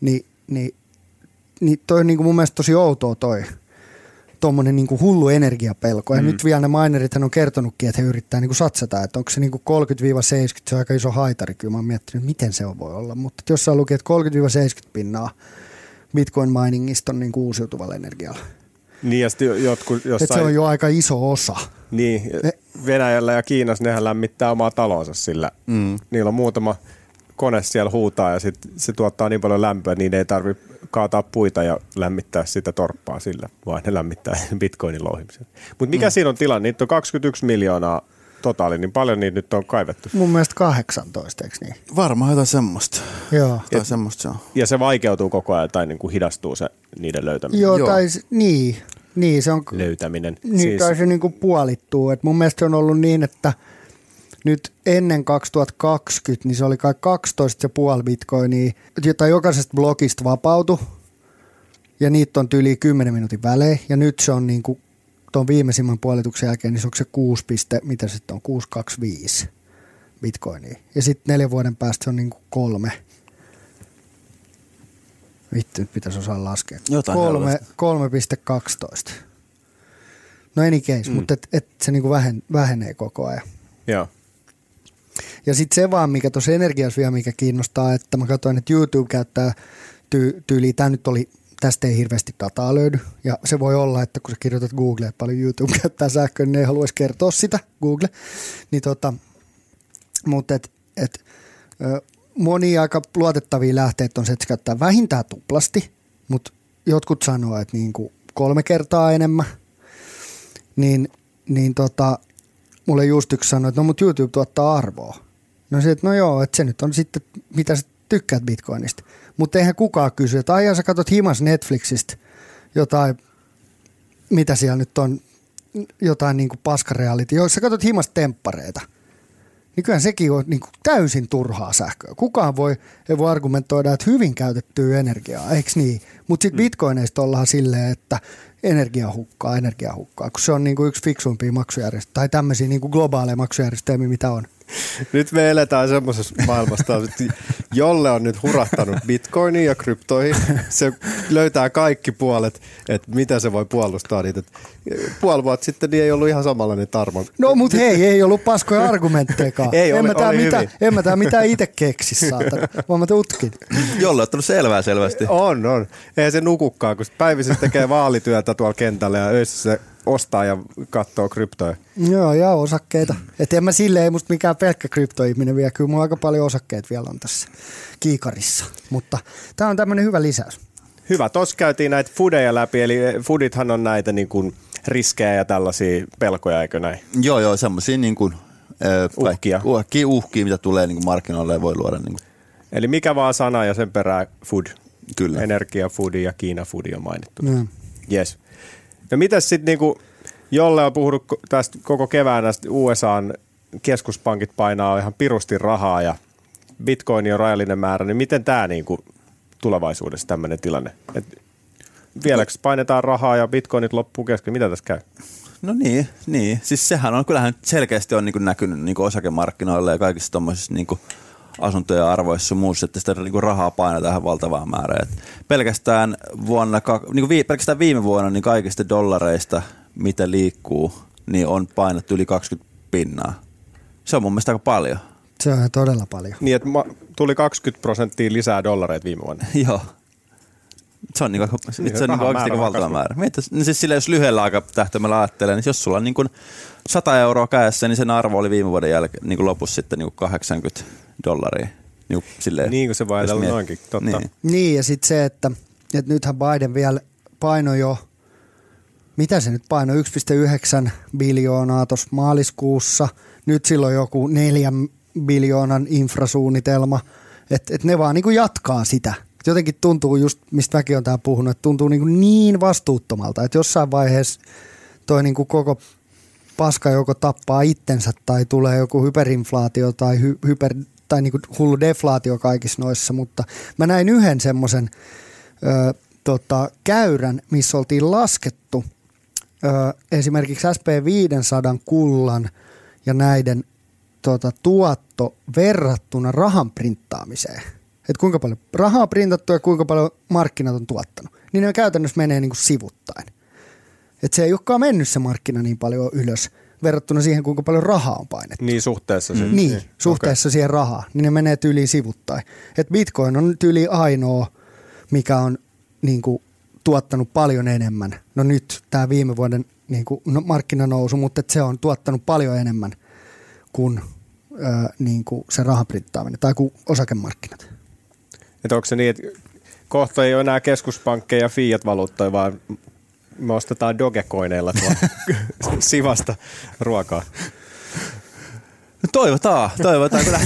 Ni, niin, niin toi on niin kuin mun mielestä tosi outoa toi tuommoinen niin hullu energiapelko. Ja mm. nyt vielä ne minerit on kertonutkin, että he yrittää niin kuin satsata, että onko se niin 30-70, se on aika iso haitari. Kyllä mä oon miettinyt, miten se voi olla. Mutta jos saa lukee, että 30-70 pinnaa bitcoin miningista on niin kuin uusiutuvalla energialla. Niin ja sitten jotkut jossain... Et se on jo aika iso osa. Niin, Venäjällä ja Kiinassa nehän lämmittää omaa talonsa sillä. Mm. Niillä on muutama kone siellä huutaa ja sit se tuottaa niin paljon lämpöä, niin ei tarvitse kaataa puita ja lämmittää sitä torppaa sillä, vaan ne lämmittää bitcoinin louhimisen. Mutta mikä mm. siinä on tilanne? Niitä on 21 miljoonaa totaali, niin paljon niitä nyt on kaivettu? Mun mielestä 18, eikö niin? Varmaan jotain semmoista. Joo. Jotain semmoista se on. Ja se vaikeutuu koko ajan tai niin kuin hidastuu se niiden löytäminen? Joo, Joo. tai niin. Niin, se on, löytäminen. Niin, siis... tai se niin kuin puolittuu. Et mun mielestä se on ollut niin, että nyt ennen 2020, niin se oli kai 12,5 bitcoinia, jota jokaisesta blogista vapautui. Ja niitä on yli 10 minuutin välein. Ja nyt se on niin kuin tuon viimeisimmän puolituksen jälkeen, niin se onko se 6, mitä sitten on, 625 bitcoinia. Ja sitten neljän vuoden päästä se on niin kuin kolme. Vittu, nyt pitäisi osaa laskea. Jotain kolme, 3,12. No any case, mm. mutta et, et se niinku vähen, vähenee koko ajan. Joo. Ja sitten se vaan, mikä tuossa energiassa vielä, mikä kiinnostaa, että mä katsoin, että YouTube käyttää ty- tyyliä, tämä nyt oli, tästä ei hirveästi dataa löydy. Ja se voi olla, että kun sä kirjoitat Google, että paljon YouTube käyttää sähköä, niin ei haluaisi kertoa sitä, Google. Niin tota, mutta et, et, moni aika luotettavia lähteitä on se, että se käyttää vähintään tuplasti, mutta jotkut sanoo, että niin kuin kolme kertaa enemmän. Niin, niin tota, mulle just yksi sanoi, että no mut YouTube tuottaa arvoa. No se, että no joo, että se nyt on sitten, mitä sä tykkäät Bitcoinista. Mutta eihän kukaan kysy, että aijaa sä katsot himas Netflixistä jotain, mitä siellä nyt on, jotain niin kuin paskareality. Jos sä katsot himas temppareita – niin kyllä sekin on niin kuin täysin turhaa sähköä. Kukaan voi, ei voi argumentoida, että hyvin käytettyä energiaa, eikö niin? Mutta sitten mm. bitcoineista ollaan silleen, että energia hukkaa, energia hukkaa, kun se on niin kuin yksi fiksuimpia maksujärjestelmiä, tai tämmöisiä niin kuin globaaleja maksujärjestelmiä, mitä on. Nyt me eletään semmoisessa maailmassa, että jolle on nyt hurahtanut bitcoiniin ja kryptoihin. Se löytää kaikki puolet, että mitä se voi puolustaa niitä. Puoli vuotta sitten niin ei ollut ihan samanlainen tarmo. No mut hei, ei ollut paskoja argumenttejakaan. ei, en, oli, mä oli mitä, en mä tää mitään itse keksi, saatana, vaan mä tutkin. Jolle on ottanut selvää selvästi. On, on. Eihän se nukukkaan, kun päivisin tekee vaalityötä tuolla kentällä ja öissä se ostaa ja katsoo kryptoja. Joo, ja osakkeita. Et en mä sille ei musta mikään pelkkä kryptoihminen vielä. Kyllä mulla aika paljon osakkeet vielä on tässä kiikarissa. Mutta tämä on tämmöinen hyvä lisäys. Hyvä. Tuossa käytiin näitä fudeja läpi, eli fudithan on näitä niin kuin riskejä ja tällaisia pelkoja, eikö näin? Joo, joo, semmoisia niin kuin, äh, uhkia. uhkia. uhkia, mitä tulee niin kuin markkinoille ja voi luoda. Niin kuin. Eli mikä vaan sana ja sen perään food. Kyllä. Energia, foodi ja Kiina foodi on mainittu. Mm. Yes. No mitäs sitten niinku, jolle on puhunut tästä koko keväänä, USAn keskuspankit painaa ihan pirusti rahaa ja bitcoin on rajallinen määrä, niin miten tämä niinku tulevaisuudessa tämmöinen tilanne? Et vieläkö painetaan rahaa ja bitcoinit loppuu kesken? Mitä tässä käy? No niin, niin. Siis sehän on, kyllähän selkeästi on niin näkynyt niin osakemarkkinoilla ja kaikissa tuommoisissa niin asuntojen arvoissa ja muussa, että sitä niin rahaa painetaan ihan valtavaa määrää. Et pelkästään, vuonna, niin kuin pelkästään viime vuonna niin kaikista dollareista, mitä liikkuu, niin on painettu yli 20 pinnaa. Se on mun mielestä aika paljon. Se on todella paljon. Niin, että ma- tuli 20 prosenttia lisää dollareita viime vuonna. Joo. Se on, niinku, se on niinku oikeasti valtava määrä. Mietit, niin siis sillä, jos lyhyellä aikatähtäimellä ajattelee, niin jos sulla on niinku 100 euroa kädessä, niin sen arvo oli viime vuoden jälkeen niinku lopussa sitten niinku 80 dollaria. Niinku silleen, Niin kuin se ajatella miet- noinkin, totta. Niin. Niin, ja sitten se, että, että nythän Biden vielä paino jo, mitä se nyt paino, 1,9 biljoonaa tuossa maaliskuussa. Nyt sillä on joku neljän biljoonan infrasuunnitelma. Että et ne vaan niinku jatkaa sitä. Jotenkin tuntuu just, mistä mäkin on täällä puhunut, että tuntuu niinku niin vastuuttomalta, että jossain vaiheessa toi niinku koko paska joko tappaa itsensä tai tulee joku hyperinflaatio tai, hy, hyper, tai niinku hullu deflaatio kaikissa noissa, mutta mä näin yhden semmoisen tota, käyrän, missä oltiin laskettu ö, esimerkiksi SP500 kullan ja näiden tota, tuotto verrattuna rahan printtaamiseen. Että kuinka paljon rahaa on printattu ja kuinka paljon markkinat on tuottanut. Niin ne käytännössä menee niin kuin sivuttain. Et se ei olekaan mennyt se markkina niin paljon ylös verrattuna siihen, kuinka paljon rahaa on painettu. Niin suhteessa mm. Niin, niin suhteessa okay. siihen rahaan, niin ne menee tyyliin sivuttain. Et Bitcoin on tyyli ainoa, mikä on niin kuin, tuottanut paljon enemmän. No nyt tämä viime vuoden niin kuin, no, markkinanousu, mutta et se on tuottanut paljon enemmän kuin, ö, niin kuin se rahaprinttaaminen tai kuin osakemarkkinat. Että onko se niin, että kohta ei ole enää keskuspankkeja ja fiat-valuuttoja, vaan me ostetaan dogecoineilla sivasta ruokaa. No toivotaan, toivotaan. Kyllä.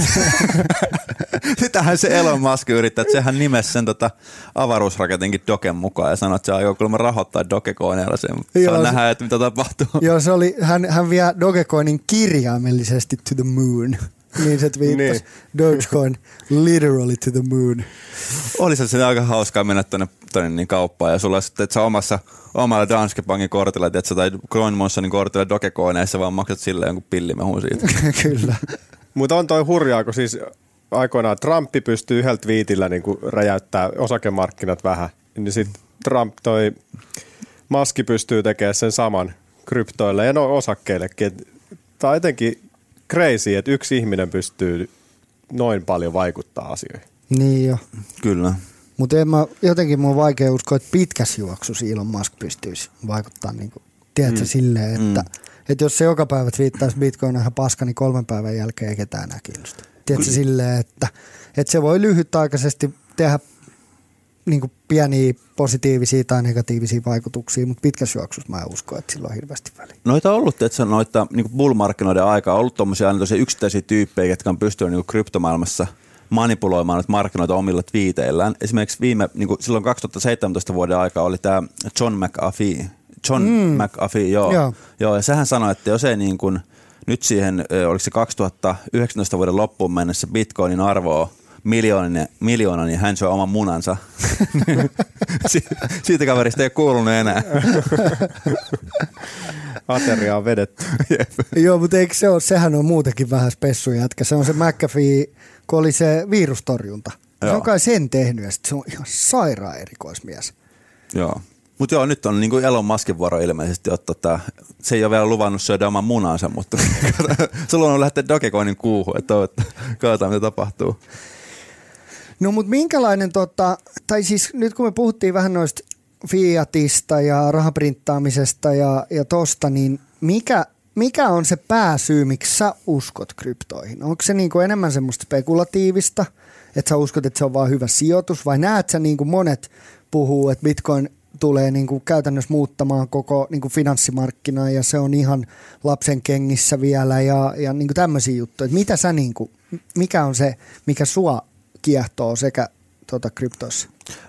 Sitähän se Elon Musk yrittää, että sehän nimesi sen tota avaruusraketinkin Doken mukaan ja sanoi, että se aikoo kuulemma rahoittaa Dogecoineilla sen. Joo, Saa se- nähdä, että mitä tapahtuu. Joo, se oli, hän, hän vie Dogecoinin kirjaimellisesti to the moon. Niin se twiittasi. Niin. Dogecoin literally to the moon. Olisi se aika hauskaa mennä tuonne, tuonne niin kauppaan ja sulla on sitten, että sä omassa omalla Danske Bankin kortilla, että sä tai Coinmonsonin kortilla Dogecoineissa vaan maksat sille jonkun pillimehun siitä. Kyllä. Mutta on toi hurjaa, kun siis aikoinaan Trumpi pystyy yhdellä twiitillä niin räjäyttää osakemarkkinat vähän. Niin sitten Trump toi Maski pystyy tekemään sen saman kryptoille ja no osakkeillekin. Tämä on jotenkin crazy, että yksi ihminen pystyy noin paljon vaikuttaa asioihin. Niin jo. Kyllä. Mutta jotenkin mun on vaikea uskoa, että pitkässä juoksussa Elon Musk pystyisi vaikuttaa niin kuin, tiedätkö, mm. silleen, että, mm. että jos se joka päivä twiittaisi Bitcoin ihan paska, niin kolmen päivän jälkeen ei ketään enää kiinnosta. Tiedätkö, silleen, että, että se voi lyhytaikaisesti tehdä niin kuin pieniä positiivisia tai negatiivisia vaikutuksia, mutta pitkässä juoksussa mä en usko, että sillä on hirveästi väliä. Noita on ollut, että noita niin bull-markkinoiden aikaa on ollut tuommoisia aina yksittäisiä tyyppejä, jotka on pystynyt niin kryptomaailmassa manipuloimaan noita markkinoita omilla twiiteillään. Esimerkiksi viime, niin kuin silloin 2017 vuoden aikaa oli tämä John McAfee. John mm. McAfee, joo. Joo. joo. ja sehän sanoi, että jos ei niin kuin, nyt siihen, oliko se 2019 vuoden loppuun mennessä Bitcoinin arvoa miljoonan, miljoonan, niin hän syö oman munansa. Si- Siitä kaverista ei ole kuulunut enää. Ateria on vedetty. Joo, mutta eikö se ole, sehän on muutenkin vähän spessu jätkä. Se on se McAfee, kun oli se virustorjunta. Se Joo. on kai sen tehnyt ja sit se on ihan sairaan erikoismies. Joo. Mutta joo, nyt on niinku Elon Muskin vuoro ilmeisesti ottaa tää. Se ei ole vielä luvannut syödä oman munansa, mutta sulla on lähteä Dogecoinin kuuhun, että katsotaan mitä tapahtuu. No mutta minkälainen, tota, tai siis nyt kun me puhuttiin vähän noista fiatista ja rahaprinttaamisesta ja, ja tosta, niin mikä, mikä on se pääsyy, miksi sä uskot kryptoihin? Onko se niinku enemmän semmoista spekulatiivista, että sä uskot, että se on vaan hyvä sijoitus, vai näet sä niin kuin monet puhuu, että bitcoin tulee niin kuin käytännössä muuttamaan koko niin kuin finanssimarkkinaa ja se on ihan lapsen kengissä vielä ja, ja niin kuin tämmöisiä juttuja. Et mitä sä niin kuin, mikä on se, mikä sua kiehtoo sekä tota, kryptoissa?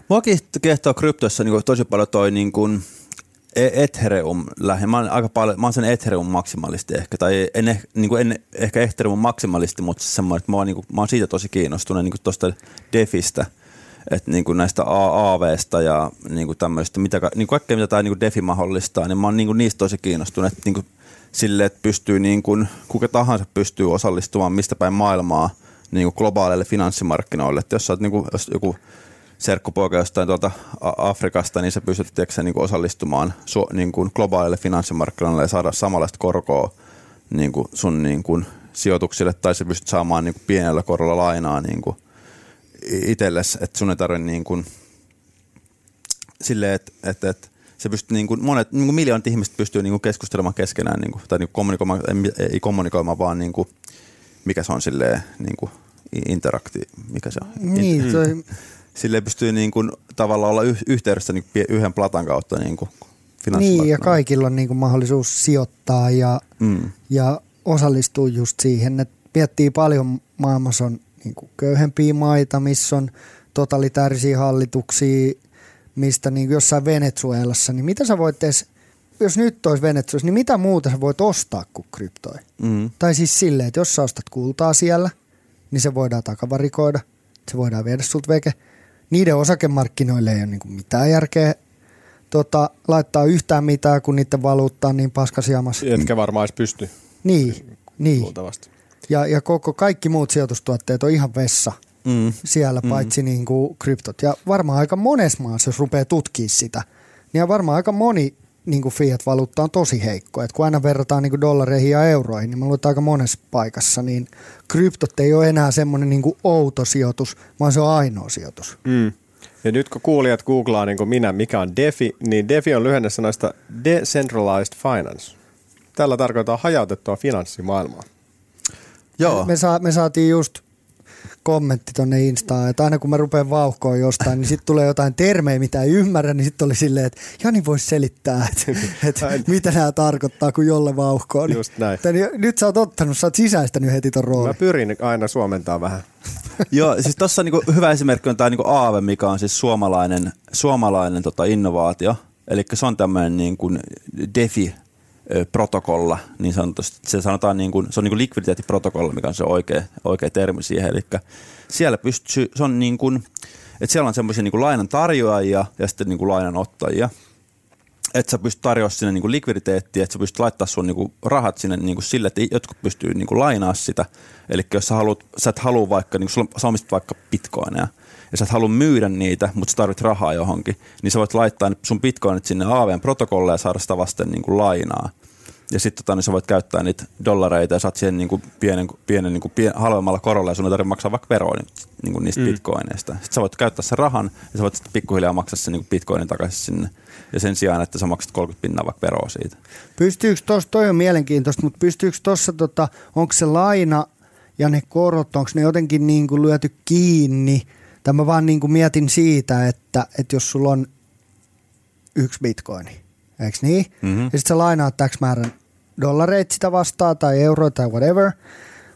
Mua kiehtoo kryptoissa niin tosi paljon toi niin kuin Ethereum lähinnä. Mä aika paljon, mä oon sen Ethereum maksimalisti ehkä, tai en, niin kuin en ehkä Ethereum maksimalisti, mutta semmoinen, että mä oon, niin kuin, mä oon siitä tosi kiinnostunut niin tuosta Defistä, että niin kuin näistä AAVsta ja niin kuin tämmöistä, mitä, niin kuin kaikkea mitä tämä niin kuin Defi mahdollistaa, niin mä oon niin kuin niistä tosi kiinnostunut, että niin kuin sille, että pystyy niin kuin, kuka tahansa pystyy osallistumaan mistä päin maailmaa niin kuin globaaleille finanssimarkkinoille, että jos sä oot niin kuin, jos joku serkkupoika jostain tuolta Afrikasta, niin sä pystyt tiedätkö, niin kuin osallistumaan su- niin kuin globaalille finanssimarkkinoille ja saada samanlaista korkoa niin kuin sun niin kuin sijoituksille tai sä pystyt saamaan niin kuin pienellä korolla lainaa niin kuin itsellesi, että sun ei tarvitse niin kuin silleen, että, että, että se pystyy niin kuin, monet, niin kuin miljoonat ihmiset pystyy niin kuin keskustelemaan keskenään niin kuin, tai niin kuin kommunikoimaan, ei, ei kommunikoimaan, vaan niin kuin, mikä se on silleen niin kuin interakti, mikä se on? Niin, toi, Silleen pystyy niin kuin, tavallaan olla yh- yhteydessä niin kuin, yhden platan kautta niin kuin, niin, ja kaikilla on niinku mahdollisuus sijoittaa ja, Mm. ja osallistuu just siihen, että miettii paljon maailmassa on niinku köyhempiä maita, missä on totalitaarisia hallituksia, mistä niin jossain Venezuelassa, niin mitä sä voit edes, jos nyt olisi Venezuelassa, niin mitä muuta sä voit ostaa kuin kryptoja? Mm. Tai siis silleen, että jos sä ostat kultaa siellä, niin se voidaan takavarikoida, se voidaan viedä sulta veke. Niiden osakemarkkinoille ei ole niin mitään järkeä tota, laittaa yhtään mitään, kun niiden valuutta on niin paskasiamassa. Etkä varmaan edes pysty Niin, niin. luultavasti. Ja, ja koko, kaikki muut sijoitustuotteet on ihan vessa Mm. siellä, paitsi niin kuin kryptot. Ja varmaan aika monessa maassa, jos rupeaa tutkimaan sitä, niin varmaan aika moni niin kuin fiat-valuutta on tosi heikko. Et kun aina verrataan niin kuin dollareihin ja euroihin, niin mä luulen, aika monessa paikassa, niin kryptot ei ole enää semmoinen niin kuin outo sijoitus, vaan se on ainoa sijoitus. Mm. Ja nyt kun kuulijat googlaa niin kuin minä, mikä on DeFi, niin DeFi on lyhenne sanoista Decentralized Finance. Tällä tarkoittaa hajautettua finanssimaailmaa. Joo. Me, saa, me saatiin just kommentti tonne Instaan, että aina kun mä rupean vauhkoon jostain, niin sitten tulee jotain termejä, mitä ei ymmärrä, niin sitten oli silleen, että Jani voisi selittää, että, että mitä nämä tarkoittaa, kun jolle vauhkoon. Niin- Just näin. Tän- Nyt sä oot ottanut, sä oot sisäistänyt heti ton Mä roolin. pyrin aina suomentaa vähän. Joo, siis tuossa niinku hyvä esimerkki on tämä niinku Aave, mikä on siis suomalainen, suomalainen tota innovaatio. Eli se on tämmöinen niinku DeFi-protokolla, niin sanotusti. Se sanotaan niinku, se on niinku likviditeettiprotokolla, mikä on se oikea, oikea termi siihen. Eli siellä pystyy, se on niin kuin, että siellä on semmoisia niinku lainan tarjoajia ja sitten niinku lainan ottajia. Että sä pystyt tarjoamaan sinne niinku likviditeettiä, että sä pystyt laittaa sun niinku rahat sinne niinku sille, että jotkut pystyy niinku lainaa sitä. Eli jos sä, haluat, sä et halua vaikka, niinku sulla, sä vaikka bitcoineja, ja sä et halua myydä niitä, mutta sä tarvit rahaa johonkin, niin sä voit laittaa sun bitcoinit sinne AVn protokolle ja saada sitä vasten niinku lainaa. Ja sitten tota, niin sä voit käyttää niitä dollareita ja saat siihen niinku pienen, pienen niinku pien, halvemmalla korolla ja sun ei tarvitse maksaa vaikka veroa ni- niinku niistä mm. bitcoineista. Sitten sä voit käyttää sen rahan ja sä voit sitten pikkuhiljaa maksaa sen niinku bitcoinin takaisin sinne. Ja sen sijaan, että sä maksat 30 pinnaa vaikka veroa siitä. Pystyykö tuossa, toi on mielenkiintoista, mutta pystyykö tuossa, tota, onko se laina ja ne korot, onko ne jotenkin niin kuin lyöty kiinni? Tai mä vaan niin kuin mietin siitä, että, että jos sulla on yksi bitcoini, eikö niin? Mhm. Ja sitten sä lainaat täksi määrän dollareita sitä vastaan tai euroa tai whatever.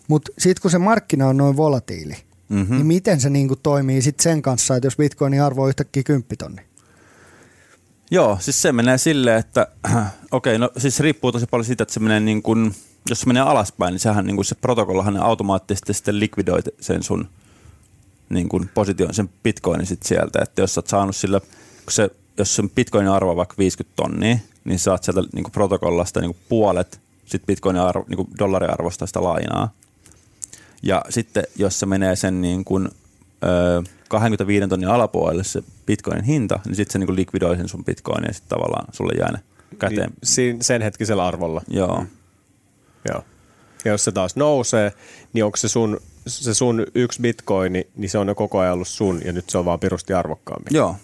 Mutta sitten kun se markkina on noin volatiili, Mhm. niin miten se niin kuin toimii sitten sen kanssa, että jos bitcoinin arvo on yhtäkkiä kymppitonni? Joo, siis se menee silleen, että okei, no siis riippuu tosi paljon siitä, että se menee niin kuin, jos se menee alaspäin, niin sehän niin kuin se protokollahan automaattisesti sitten likvidoi sen sun niin kuin position, sen bitcoinin sit sieltä, että jos sä oot saanut sillä, kun se, jos sen bitcoinin arvo on vaikka 50 tonnia, niin saat sieltä niin kuin protokollasta niin kuin puolet sit bitcoinin arvo, niin kuin dollariarvosta sitä lainaa. Ja sitten jos se menee sen niin kuin, ö, 25 tonnin alapuolelle se bitcoinin hinta, niin sitten se niin kuin likvidoi sen sun bitcoinin ja sitten tavallaan sulle jää ne käteen. Niin, sen hetkisellä arvolla. Joo. Joo. Ja jos se taas nousee, niin onko se sun, se sun yksi bitcoini, niin se on jo koko ajan ollut sun ja nyt se on vaan pirusti arvokkaampi. Joo.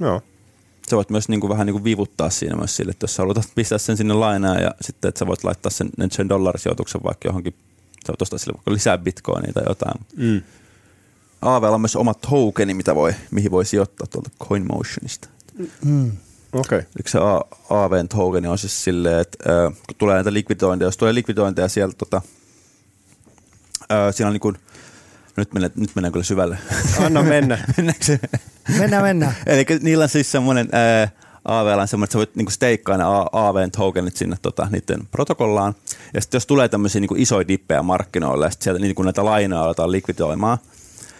Joo. Sä voit myös niin kuin vähän niin kuin vivuttaa siinä myös sille, että jos sä haluat pistää sen sinne lainaan ja sitten, että sä voit laittaa sen, sen dollarisijoituksen vaikka johonkin, sä voit ostaa sille vaikka lisää bitcoinia tai jotain. Mm. Aavella on myös oma tokeni, mitä voi, mihin voi sijoittaa tuolta CoinMotionista. Mm. Okei. Eli se AVn tokeni on siis silleen, että äh, kun tulee näitä likvidointeja, jos tulee likvidointeja sieltä, tota, äh, siinä on niin kuin, nyt mennään, nyt mennään kyllä syvälle. Anna mennä. Mennäänkö? Mennään, mennään. Eli niillä on siis semmoinen ää, AVL on semmoinen, että sä voit niinku steikkaa ne A- AVn tokenit sinne tota, niiden protokollaan. Ja sitten jos tulee tämmöisiä niinku isoja dippejä markkinoille, ja sitten sieltä niinku näitä lainoja aletaan likvidoimaan,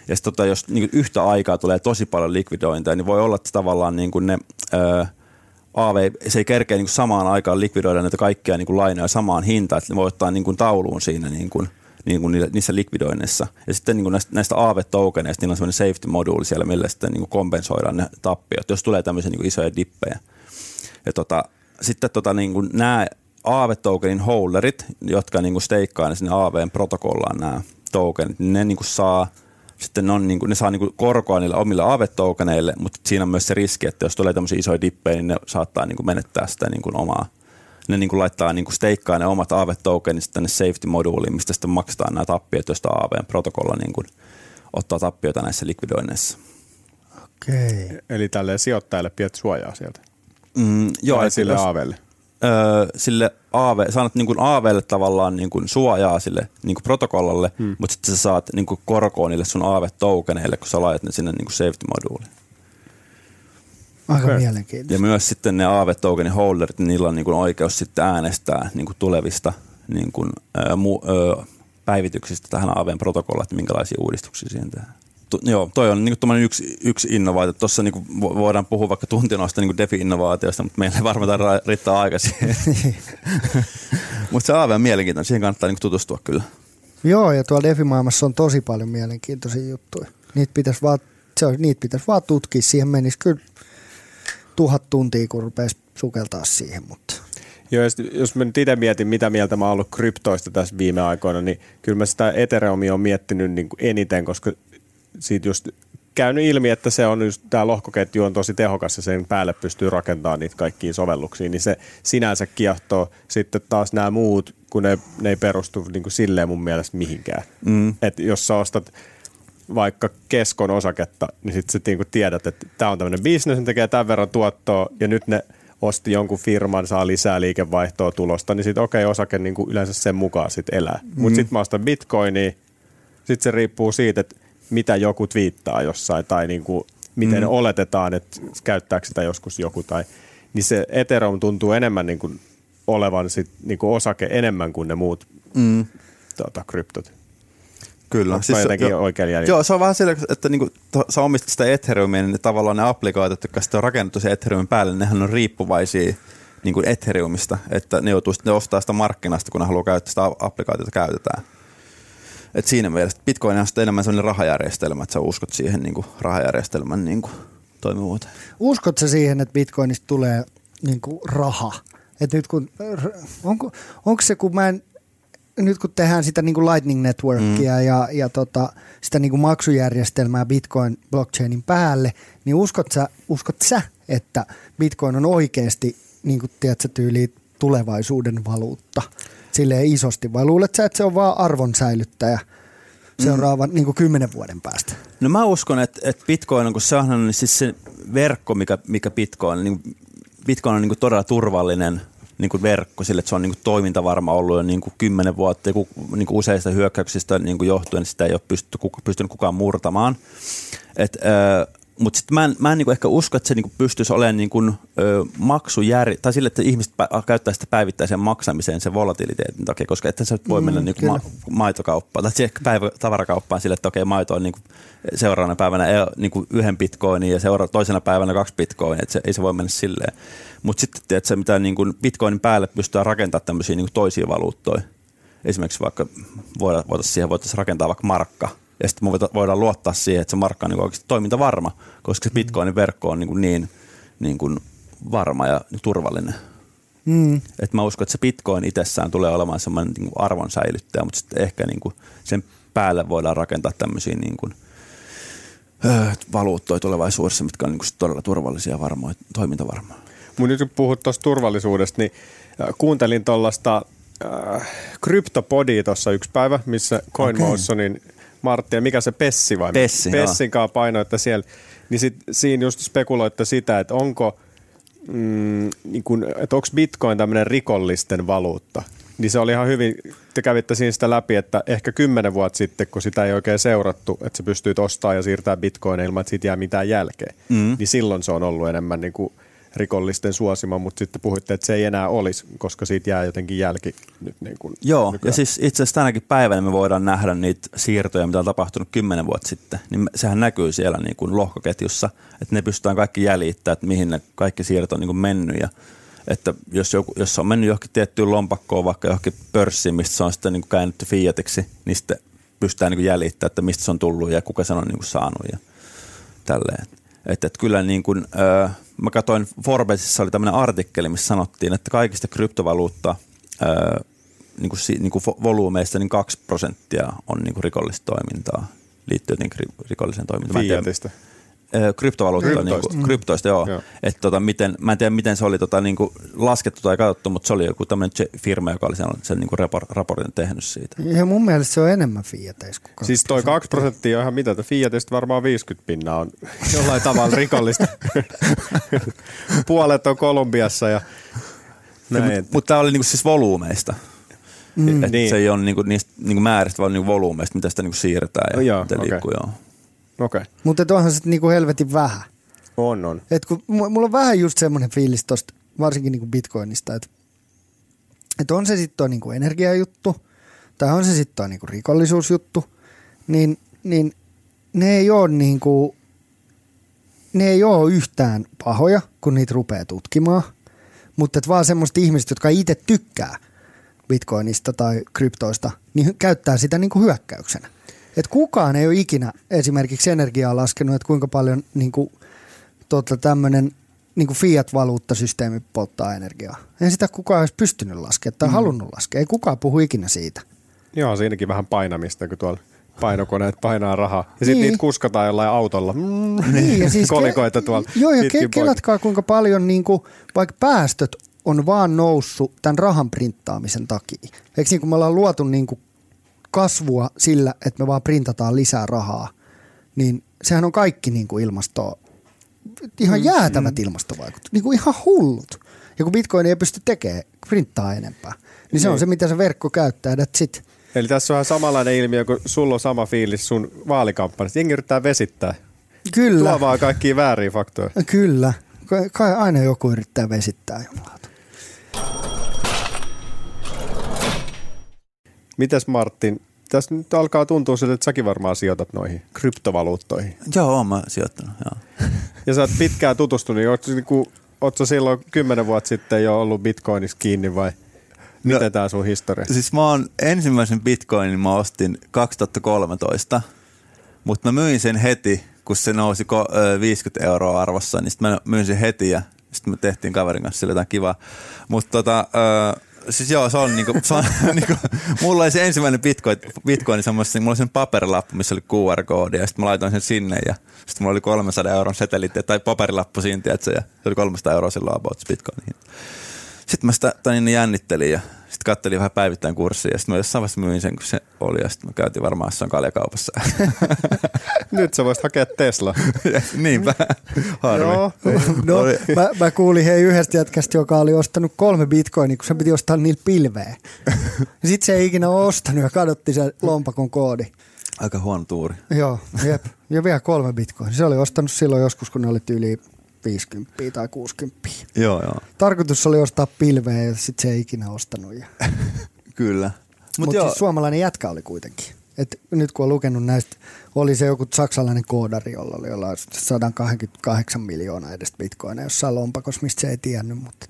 ja sitten tota, jos niinku yhtä aikaa tulee tosi paljon likvidointeja, niin voi olla, että tavallaan niinku ne ää, AV, se ei kerkeä niinku samaan aikaan likvidoida näitä kaikkia niinku lainoja samaan hintaan, että ne voi ottaa niinku tauluun siinä niinku, niin kuin niissä likvidoinneissa. Ja sitten niin kuin näistä, näistä AV-tokeneista, niillä on semmoinen safety-moduuli siellä, millä sitten niin kuin kompensoidaan ne tappiot, jos tulee tämmöisiä niin kuin isoja dippejä. Ja tota, sitten tota, niin kuin nämä Aave-tokenin holderit, jotka niin kuin steikkaa ne sinne Aaveen protokollaan nämä tokenit, niin ne niin kuin saa sitten ne, on, niin kuin, ne saa niin kuin korkoa niille omille aave-tokeneille, mutta siinä on myös se riski, että jos tulee tämmöisiä isoja dippejä, niin ne saattaa niin kuin menettää sitä niin kuin omaa. Ne niin kuin laittaa niin kuin steikkaa ne omat aave-tokenit tänne safety-moduuliin, mistä sitten maksetaan nämä tappiot, joista Aaveen protokolla niin kuin ottaa tappioita näissä likvidoinneissa. Okei. Eli tälle sijoittajalle pidät suojaa sieltä. Mm, joo, Tai sille jos- aavelle. öö, sille AV, sä annat niin kuin AVlle tavallaan niin kuin suojaa sille niin kuin protokollalle, hmm. mutta sitten sä saat niin kuin korkoa niille sun AV-tokeneille, kun sä laitat ne sinne niin kuin safety-moduuliin. Aika Okei. mielenkiintoista. Ja myös sitten ne AV-tokenin holderit, niin niillä on niin kuin oikeus sitten äänestää niin kuin tulevista niin kuin, öö, mu, öö, päivityksistä tähän AVn protokollaan, että minkälaisia uudistuksia siihen tehdään. Tu, joo, toi on niin kuin yksi, yksi innovaatio. Tuossa niin kuin voidaan puhua vaikka tunti noista niin DeFi-innovaatioista, mutta meillä ei varmaan tarvitse riittää aika siihen. mutta se AV on mielenkiintoinen, siihen kannattaa niin kuin tutustua kyllä. Joo, ja tuolla DeFi-maailmassa on tosi paljon mielenkiintoisia juttuja. Niitä pitäisi vaan, se on, niitä pitäisi vaan tutkia. Siihen menisi kyllä tuhat tuntia, kun rupeaisi sukeltaa siihen, mutta Joo, sit jos mä nyt itse mietin, mitä mieltä mä oon ollut kryptoista tässä viime aikoina, niin kyllä mä sitä Ethereumia on miettinyt niin kuin eniten, koska siitä just käynyt ilmi, että se on just, tämä lohkoketju on tosi tehokas ja sen päälle pystyy rakentamaan niitä kaikkiin sovelluksiin, niin se sinänsä kiehtoo. Sitten taas nämä muut, kun ne, ne ei perustu niin kuin silleen mun mielestä mihinkään. Mm. Et jos sä ostat vaikka keskon osaketta, niin sitten sä niinku tiedät, että tämä on tämmöinen bisnes, ne tekee tämän verran tuottoa ja nyt ne osti jonkun firman, saa lisää liikevaihtoa tulosta, niin sitten okei, okay, osake niinku yleensä sen mukaan sitten elää. Mm. Mutta sitten mä ostan bitcoinia, sitten se riippuu siitä, että mitä joku twiittaa jossain tai niinku, miten mm. oletetaan, että käyttääkö sitä joskus joku. Tai, niin se Ethereum tuntuu enemmän niinku olevan sit niinku osake enemmän kuin ne muut Mm. tota, kryptot. Kyllä. Onko mä jotenkin jo- oikein jäljellä? Joo, se on vähän sillä, että niinku, to, sä omistat sitä Ethereumia, niin ne tavallaan ne applikaatiot, jotka sitten on rakennettu sen Ethereumin päälle, niin nehän on riippuvaisia niin kuin Ethereumista, että ne joutuu sitten ostaa sitä markkinasta, kun ne haluaa käyttää sitä applikaatiota käytetään. Et siinä mielessä Bitcoin on sitten enemmän sellainen rahajärjestelmä, että sä uskot siihen niin kuin rahajärjestelmän niin kuin toimivuuteen. uskotko sä siihen, että bitcoinista tulee niin kuin raha? Et nyt kun, onko, onko se, kun mä en, nyt kun tehdään sitä niin kuin Lightning Networkia mm. ja, ja tota, sitä niin kuin maksujärjestelmää Bitcoin blockchainin päälle, niin uskot sä, uskot sä että Bitcoin on oikeasti niin kuin, tiedätkö, tyyli tulevaisuuden valuutta silleen isosti, vai luulet sä, että se on vaan arvon säilyttäjä seuraavan mm. niin kuin kymmenen vuoden päästä? No mä uskon, että, että Bitcoin on, kun se on niin siis se verkko, mikä, mikä Bitcoin, niin Bitcoin on niin kuin todella turvallinen niin kuin verkko sille, että se on niin kuin toimintavarma ollut jo niin kuin kymmenen vuotta ja ku, niin kuin useista hyökkäyksistä niin kuin johtuen, että sitä ei ole pystytty, kuka, pystynyt kukaan murtamaan. Et, äh, mutta sitten mä en, mä en niinku ehkä usko, että se niinku pystyisi olemaan niinku, ö, maksujär... tai sille, että ihmiset pä- käyttää sitä päivittäiseen maksamiseen sen volatiliteetin takia, koska että sä voi Mm, mennä niinku kyllä. ma- maitokauppaan tai siihen päivä, tavarakauppaan sille, että okei, maito on niinku seuraavana päivänä ei ole niinku yhden bitcoinin ja seura- toisena päivänä kaksi bitcoinia, että se, ei se voi mennä silleen. Mutta sitten tiedätkö, mitä niinku bitcoinin päälle pystyy rakentamaan tämmöisiä niinku toisia valuuttoja. Esimerkiksi vaikka voitaisiin siihen voitaisiin rakentaa vaikka markka, ja sitten me voida- voidaan luottaa siihen, että se markka on niin oikeasti toimintavarma, koska se bitcoinin verkko on niin, kuin niin, niin kuin varma ja turvallinen. Mm. Et mä uskon, että se bitcoin itsessään tulee olemaan semmoinen niin kuin arvon säilyttäjä, mutta sitten ehkä niin kuin sen päälle voidaan rakentaa tämmöisiä niin kuin, öö, valuuttoja tulevaisuudessa, mitkä on niin kuin todella turvallisia ja varmoja, toimintavarmaa. Mun nyt kun puhut tuosta turvallisuudesta, niin kuuntelin tuollaista äh, kryptopodia tuossa yksi päivä, missä CoinMotionin Martti ja mikä se Pessi vai? Pessi, Pessin kanssa painoitte siellä. Niin sit, siinä just spekuloitte sitä, että onko mm, niin kun, että onko bitcoin tämmöinen rikollisten valuutta. Niin se oli ihan hyvin, te kävitte siinä sitä läpi, että ehkä kymmenen vuotta sitten, kun sitä ei oikein seurattu, että se pystyy ostamaan ja siirtää bitcoin ilman, että siitä jää mitään jälkeen, Mm. niin silloin se on ollut enemmän niin kuin rikollisten suosima, mutta sitten puhuitte, että se ei enää olisi, koska siitä jää jotenkin jälki nyt niin kuin Joo, nykyään. ja siis itse asiassa tänäkin päivänä me voidaan nähdä niitä siirtoja, mitä on tapahtunut kymmenen vuotta sitten. Niin sehän näkyy siellä niin kuin lohkoketjussa, että ne pystytään kaikki jäljittämään, että mihin ne kaikki siirto on niin kuin mennyt. Ja että jos, joku, jos on mennyt johonkin tiettyyn lompakkoon, vaikka johonkin pörssiin, mistä se on sitten niin kuin käännetty fiatiksi, niin sitten pystytään niin jäljittämään, että mistä se on tullut ja kuka sen on niin kuin saanut ja tälleen. Että, että kyllä niin kuin, öö, mä katsoin Forbesissa oli tämmöinen artikkeli, missä sanottiin, että kaikista kryptovaluutta öö, niin kuin, niin kuin volyymeista niin 2 prosenttia on niin kuin rikollista toimintaa, liittyy ri- rikolliseen toimintaan. Mä Fiatista. Ö, kryptovaluutta, Kryptoista. niin kuin, kryptoista joo. Joo. joo. Et, tota, miten, mä en tiedä, miten se oli tota, niin kuin laskettu tai katsottu, mutta se oli joku tämmöinen firma, joka oli sen, sen niin kuin rapor- raportin tehnyt siitä. Ja mun mielestä se on enemmän Fiateissa kuin Siis toi 2 prosenttia on ihan mitä, Fiatista varmaan 50 pinnaa on jollain tavalla rikollista. Puolet on Kolumbiassa ja näin. Mutta mut tämä oli niinku siis volyymeista. Mm. Et Niin. Se ei ole niinku niistä niinku määristä, vaan niinku volyymeista, mitä sitä niinku siirretään ja Oh, joo, miten okei. liikkuu. Joo. Okei, okay. Mutta onhan se niinku helvetin vähän. on on. Et kun, mu- mulla on vähän just semmoinen fiilis tosta, varsinkin niinku bitcoinista, että et on se sitten toi niinku energiajuttu, tai on se sitten toi niinku rikollisuusjuttu, niin, niin ne ei ole niinku, ne ei ole yhtään pahoja, kun niitä rupeaa tutkimaan, mutta vaan semmoiset ihmiset, jotka itse tykkää bitcoinista tai kryptoista, niin käyttää sitä niinku hyökkäyksenä. Et kukaan ei ole ikinä esimerkiksi energiaa laskenut, että kuinka paljon niinku, tota, tämmöinen niin fiat-valuuttasysteemi polttaa energiaa. Ei sitä kukaan olisi pystynyt laskemaan tai mm. halunnut laskea. Ei kukaan puhu ikinä siitä. Joo, siinäkin vähän painamista, kun tuolla painokoneet painaa rahaa. Ja sitten Niin. niitä kuskataan jollain autolla. Mm, Niin, ja siis kolikoita tuolla. Joo, ja ke- kelatkaa kuinka paljon niin kuin, vaikka päästöt on vaan noussut tämän rahan printtaamisen takia. Eikö niin kuin me ollaan luotu niin kuin kasvua sillä, että me vaan printataan lisää rahaa, niin sehän on kaikki niin kuin ilmastoa, ihan jäätävät ilmastovaikutukset, niin kuin ihan hullut. Ja kun bitcoin ei pysty tekemään, printtaa enempää, niin se on Niin. se, mitä se verkko käyttää, that's it. Eli tässä on ihan samanlainen ilmiö, kun sulla on sama fiilis sun vaalikampanjasta. Jengi yrittää vesittää. Kyllä. Tuo vaan kaikkia vääriä faktoja. Kyllä. Kai aina joku yrittää vesittää jumalauta. Mites Martin, tässä nyt alkaa tuntua siltä, että säkin varmaan sijoitat noihin kryptovaluuttoihin. Joo, oon mä sijoittanut. Joo. Ja sä oot pitkään tutustunut, niin ootko, niinku, ootko silloin kymmenen vuotta sitten jo ollut bitcoinissa kiinni vai miten No, tää sun historia? Siis mä oon ensimmäisen bitcoinin mä ostin 2013, mutta mä myin sen heti, kun se nousi ko- ö, 50 euroa arvossa, niin sit mä myin sen heti ja sitten me tehtiin kaverin kanssa sille jotain kivaa. Mutta tota, ö, siis joo, se on niinku, se on, niinku, mulla oli se ensimmäinen bitcoin, bitcoin semmoisessa, mulla oli sen paperilappu, missä oli QR-koodi ja sitten mä laitoin sen sinne ja sitten mulla oli 300 euron setelit tai paperilappu siinä, tiedätkö, ja se oli 300 euroa silloin about bitcoinin. Sitten mä sitä niin jännittelin ja sitten kattelin vähän päivittäin kurssia ja sitten mä jossain vaiheessa myin sen, kun se oli ja sitten mä käytiin varmaan jossain kaljakaupassa. Nyt sä voisit hakea Tesla. Niinpä, harmi. Joo. No, mä, mä, kuulin hei yhdestä jätkästä, joka oli ostanut kolme bitcoinia, kun se piti ostaa niillä pilveä. Sitten se ei ikinä ostanut ja kadotti sen lompakon koodi. Aika huono tuuri. Joo, jep. Ja vielä kolme bitcoinia. Se oli ostanut silloin joskus, kun ne oli yli 50 tai 60. Joo, joo. Tarkoitus oli ostaa pilveä ja sitten se ei ikinä ostanut. Ja. Kyllä. Mutta Mut siis suomalainen jätkä oli kuitenkin. Et nyt kun on lukenut näistä, oli se joku saksalainen koodari, jolla oli jollain 128 miljoonaa edestä bitcoinia jossain lompakossa, mistä se ei tiennyt. Mutta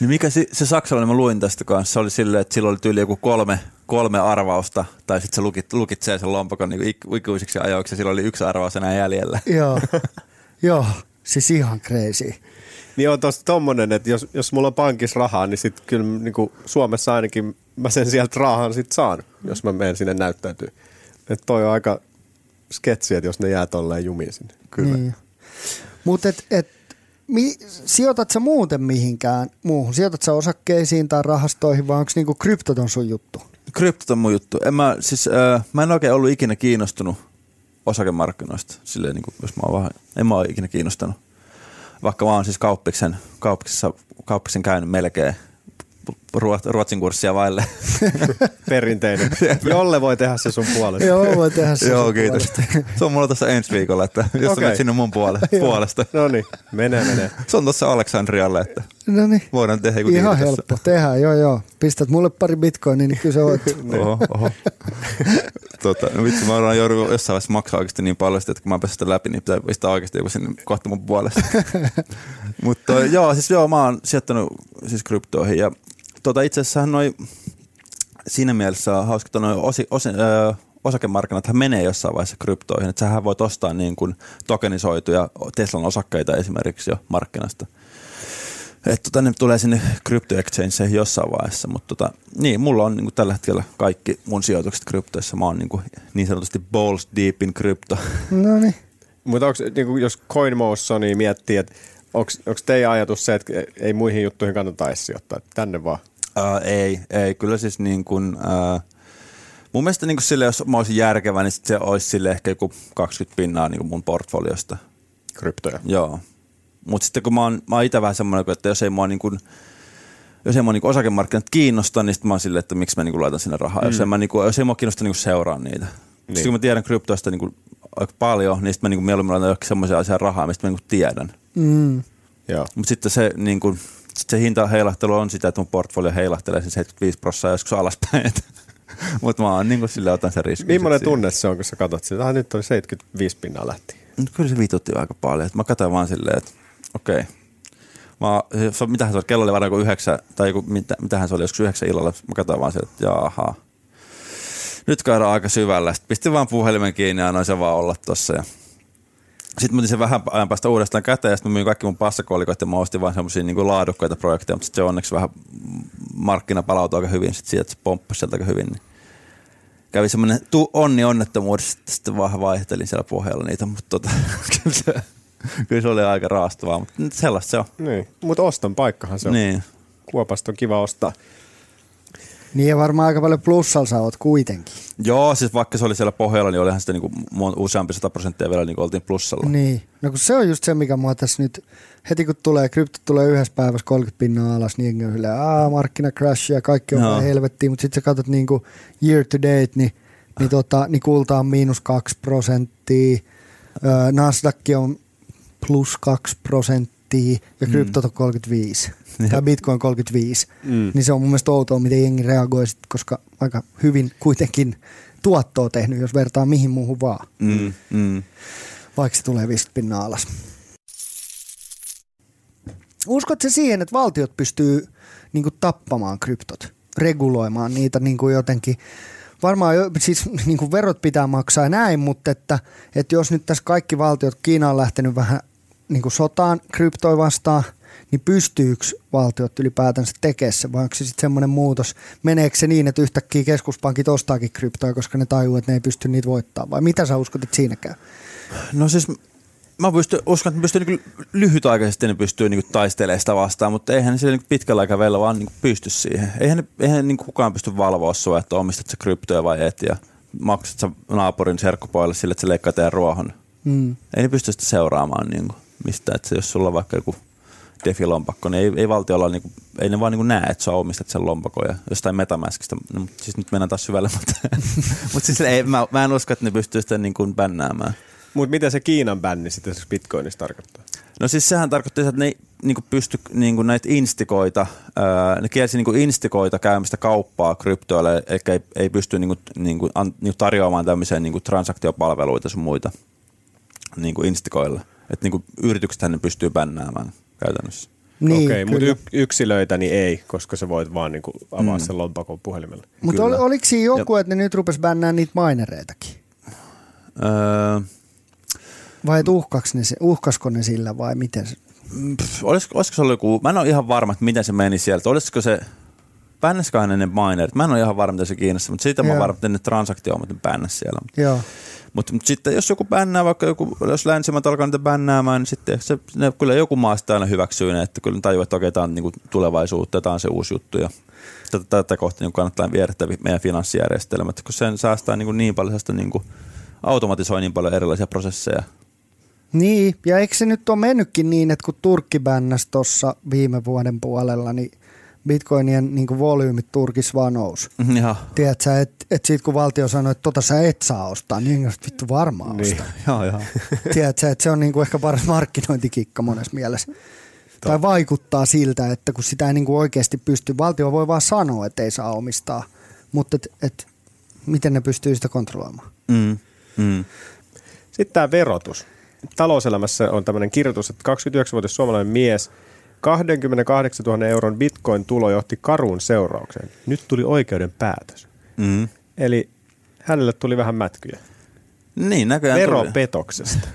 niin mikä se, se saksalainen, mä luin tästä kanssa, se oli silleen, että sillä oli tyyli joku kolme, kolme arvausta, tai sitten se lukit, lukitsee sen lompakon niin ik, ikuisiksi ajoiksi, ja sillä oli yksi arvaus enää jäljellä. joo, joo, siis ihan crazy. Niin on tosta tommonen, että jos, jos mulla on pankissa rahaa, niin sit kyllä niinku Suomessa ainakin mä sen sieltä rahan sit saan, jos mä menen sinne näyttäytyy. Että toi on aika sketsi, että jos ne jää tolleen jumiin sinne. Kyllä. Niin. Mutta et, et, mi, sijoitat sä muuten mihinkään muuhun? Sijoitat sä osakkeisiin tai rahastoihin vai onko niinku kryptot on sun juttu? Kryptot on mun juttu. En mä, siis, äh, mä en oikein ollut ikinä kiinnostunut osakemarkkinoista. Silleen, niin kuin, jos mä oon vähän, en mä ole ikinä kiinnostanut. Vaikka mä oon siis kauppiksen, kauppiksessa, kauppiksen käynyt melkein ruot- ruotsin kurssia vaille. Perinteinen. Jolle voi tehdä se sun puolesta. Joo, voi tehdä se. Joo, sun kiitos. puolesta. Se on mulla tuossa ensi viikolla, että jos okay. Menet sinne mun puole- puolesta. No niin, menee, menee. Se on tuossa Aleksandrialle, että No niin. voidaan tehdä joku Ihan diili tässä. helppo. Tehdään, joo joo. Pistät mulle pari bitcoinia, niin kyllä se voit. Oho, oho. tota, no vitsi, mä oon joudun jossain vaiheessa maksaa oikeasti niin paljon, että kun mä pääsen sitä läpi, niin pitää pistää oikeasti joku sinne kohta mun puolesta. Mutta joo, siis joo, mä oon sijoittanut siis kryptoihin ja tota, itse asiassa noi, siinä mielessä on hauska, että noi osi, osi, ö, osakemarkkinat menee jossain vaiheessa kryptoihin, että sähän voit ostaa niin kuin tokenisoituja Teslan osakkeita esimerkiksi jo markkinasta. että tota, ne tulee sinne crypto jossain vaiheessa, mutta tota, niin, mulla on niin tällä hetkellä kaikki mun sijoitukset kryptoissa. Mä oon niin, niin sanotusti balls deep in crypto. No niin. Mutta onko, niin jos CoinMotioni miettii, että onko teidän ajatus se, että ei muihin juttuihin kannata edes sijoittaa, tänne vaan? Uh, ei, ei. Kyllä siis niin kuin, uh, mun mielestä niin kuin sille, jos mä olisin järkevä, niin sit se olisi sille ehkä joku 20 pinnaa niin kuin mun portfoliosta. Kryptoja? Joo. Mutta sitten kun mä oon, mä oon itse vähän semmoinen, että jos ei mua niin kuin, jos ei mua niinku osakemarkkinat kiinnosta, niin sitten mä oon silleen, että miksi mä niinku laitan sinne rahaa. Mm. Jos, en mä niinku, jos ei mua kiinnosta niinku seuraa niitä. Niin. Sitten kun mä tiedän kryptoista niinku aika paljon, niin sitten mä niinku mieluummin laitan johonkin semmoisia asiaa rahaa, mistä mä niinku tiedän. Mm. Mutta sitten se, niinku, sit se hinta heilahtelu on sitä, että mun portfolio heilahtelee sen 75 prosenttia joskus alaspäin. Mutta mä oon niinku sille otan sen riskin. Millainen tunne se on, kun sä katsot sitä, että nyt on 75 pinnaa lähti? Kyllä se vitutti aika paljon. Mä katsoin vaan silleen, että okei. Okay. Mä, mitähän se oli, kello oli varmaan joku yhdeksän, tai joku, mitä, mitähän se oli, joskus yhdeksän illalla. Mä katsoin vaan silleen, että jaha. Nyt käydään aika syvällä. Sitten pistin vaan puhelimen kiinni ja annoin se vaan olla tossa. Ja sitten mä sen vähän ajan päästä uudestaan käteen ja sitten mä myin kaikki mun passakolikot ja mä ostin vaan semmosia niin laadukkaita projekteja, mutta se onneksi vähän markkina palautui aika hyvin sit siitä, että se pomppasi sieltä aika hyvin. Niin kävi semmoinen tu- onni onnettomuudessa, sitten vaan vaihtelin siellä pohjalla niitä, mutta tota, kyllä, se, kyllä se oli aika raastavaa, mutta sellaista se on. Niin, mutta oston paikkahan se on. Niin. Kuopasta on kiva ostaa. Niin ja varmaan aika paljon plussalla sä oot kuitenkin. Joo, siis vaikka se oli siellä pohjalla, niin olihan sitä niinku useampi sata prosenttia vielä niin oltiin plussalla. Niin, no kun se on just se, mikä mua tässä nyt, heti kun tulee, krypto tulee yhdessä päivässä 30 pinnaa alas, niin on silleen, aah, markkina crash ja kaikki on no. helvettiin, mutta sitten sä katsot niinku year to date, niin, niin, tota, niin kulta on miinus 2 prosenttia, Nasdaq on plus 2 prosenttia ja kryptot on 35 tai Bitcoin 35, mm. niin se on mun mielestä outoa, miten jengi reagoi, sit, koska aika hyvin kuitenkin tuottoa tehnyt, jos vertaa mihin muuhun vaan. Mm. Mm. Vaikka se tulee 50 pinnaa alas. Uskotko siihen, että valtiot pystyy niin kuin, tappamaan kryptot, reguloimaan niitä niin kuin jotenkin varmaan siis niin kuin verot pitää maksaa ja näin, mutta että, että jos nyt tässä kaikki valtiot, Kiina on lähtenyt vähän niin kuin sotaan kryptoi vastaan, niin pystyykö valtiot ylipäätänsä tekemään se, vai onko se sitten semmoinen muutos, meneekö se niin, että yhtäkkiä keskuspankit ostaakin kryptoja, koska ne tajuu, että ne ei pysty niitä voittamaan, vai mitä sä uskot, että siinä käy? No siis mä pystyn, uskon, että pystyy niin lyhytaikaisesti ne pystyy niin taistelemaan sitä vastaan, mutta eihän ne niin pitkällä aikavälillä vaan niin pysty siihen. Eihän, eihän niin kukaan pysty valvoa sua, että omistat sä kryptoja vai et ja maksat sä naapurin serkkupoille sille, että se leikkaa teidän ruohon. Mm. Ei ne pysty sitä seuraamaan niin kuin, mistä, että jos sulla on vaikka joku defilompakko, niin ei, ei valtiolla, niin kuin, ei ne vaan niin näe, että sä omistat sen lompakon ja jostain metamaskista. No, mutta siis nyt mennään taas syvälle, mutta, mutta siis ei, mä, mä, en usko, että ne pystyy sitä niin kuin bännäämään. Mutta mitä se Kiinan bänni sitten Bitcoinissa tarkoittaa? No siis sehän tarkoittaa, että ne niin pysty niin näitä instikoita, ää, ne kielsi niin instikoita käymistä kauppaa kryptoille, eikä ei, ei pysty niin kuin, niin kuin, an, niin tarjoamaan tämmöisiä niin transaktiopalveluita sun muita niin instikoille. Että niin yrityksethän ne pystyy bännäämään käytännössä. Niin, Okei, mutta y- yksilöitä niin ei, koska sä voit vaan niinku avaa mm. sen lompakon puhelimella. Mutta ol, oliko siinä joku, Joo. että ne nyt rupes bännää niitä minereitakin? Öö, vai ne, uhkasko ne sillä vai miten? Pff, olisiko, olisiko se ollut joku, mä en ole ihan varma, että miten se meni sieltä. Olisiko se, bännäsköhän ne minerit? Mä en ole ihan varma, mitä se kiinnostaa, mutta siitä mä oon varma, että ne transaktioimat bännäs siellä. Joo. Mutta mut sitten jos joku bännää, vaikka joku, jos länsimät alkaa niitä bännäämään, niin sitten se, ne, kyllä joku maa sitä aina hyväksyy ne, että kyllä tajuu, että okei, tämä on niinku tulevaisuutta, tämä on se uusi juttu. Ja tätä, tätä kohtaa niin kannattaa viedä meidän finanssijärjestelmät, kun sen säästää niin, niin paljon, sitä niin kuin automatisoi niin paljon erilaisia prosesseja. Niin, ja eikö se nyt ole mennytkin niin, että kun Turkki bännäsi tuossa viime vuoden puolella, niin – bitcoinien niin kuin volyymit Turkissa vaan nousi. Mm, ja. Tiedätkö, että et siitä kun valtio sanoi, että tota sä et saa ostaa, niin jengi vittu varmaan niin. ostaa. Joo, joo. Tiedätkö, että se on niin kuin ehkä paras markkinointikikka monessa mielessä. Totta. Tai vaikuttaa siltä, että kun sitä ei niin kuin oikeasti pysty, valtio voi vaan sanoa, että ei saa omistaa, mutta et, et, miten ne pystyy sitä kontrolloimaan. Mm. Mm. Sitten tämä verotus. Talouselämässä on tämmöinen kirjoitus, että 29-vuotias suomalainen mies – 28 000 euron bitcoin-tulo johti karuun seuraukseen. Nyt tuli oikeuden päätös. Mm. Eli hänelle tuli vähän mätkyjä. Niin, näköjään Veropetoksesta.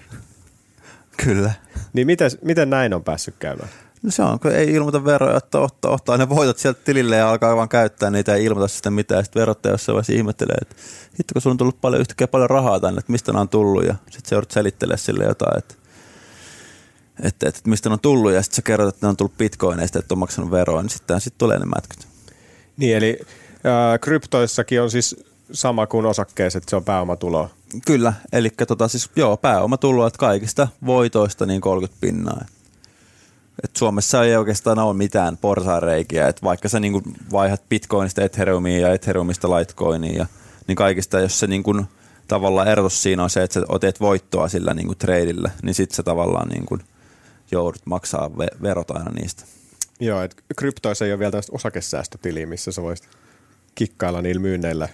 Kyllä. Niin miten, miten näin on päässyt käymään? No se on, kun ei ilmoita veroja, että ottaa, ottaa ne voitot sieltä tilille ja alkaa vaan käyttää niitä ja ilmoita sitä mitään. Ja sitten verottaja jossain vaiheessa ihmettelee, että hitto kun sulla on tullut paljon yhtäkkiä paljon rahaa tänne, että mistä nämä on tullut. Ja sitten se joudut selittelemään sille jotain, että, että, että, mistä ne on tullut. Ja sitten sä kerrot, että ne on tullut bitcoineista, että on maksanut veroa, niin sitten sit tulee ne mätkyt. Niin, eli äh, kryptoissakin on siis sama kuin osakkeessa, että se on pääomatuloa. Kyllä, eli tota, siis, joo, pääomatuloa, että kaikista voitoista niin 30 pinnaa. Et Suomessa ei oikeastaan ole mitään porsaareikiä, että vaikka sä niin vaihdat bitcoinista Ethereumiin ja Ethereumista Litecoiniin, ja, niin kaikista, jos se niin kuin, tavallaan erotus siinä on se, että sä otet voittoa sillä niin kuin tradeillä, niin sit sä tavallaan niin kuin, joudut maksaa ve- verot aina niistä. Joo, että kryptoissa ei ole vielä tällaista osakesäästötiliä, missä sä voisit kikkailla niillä myynneillä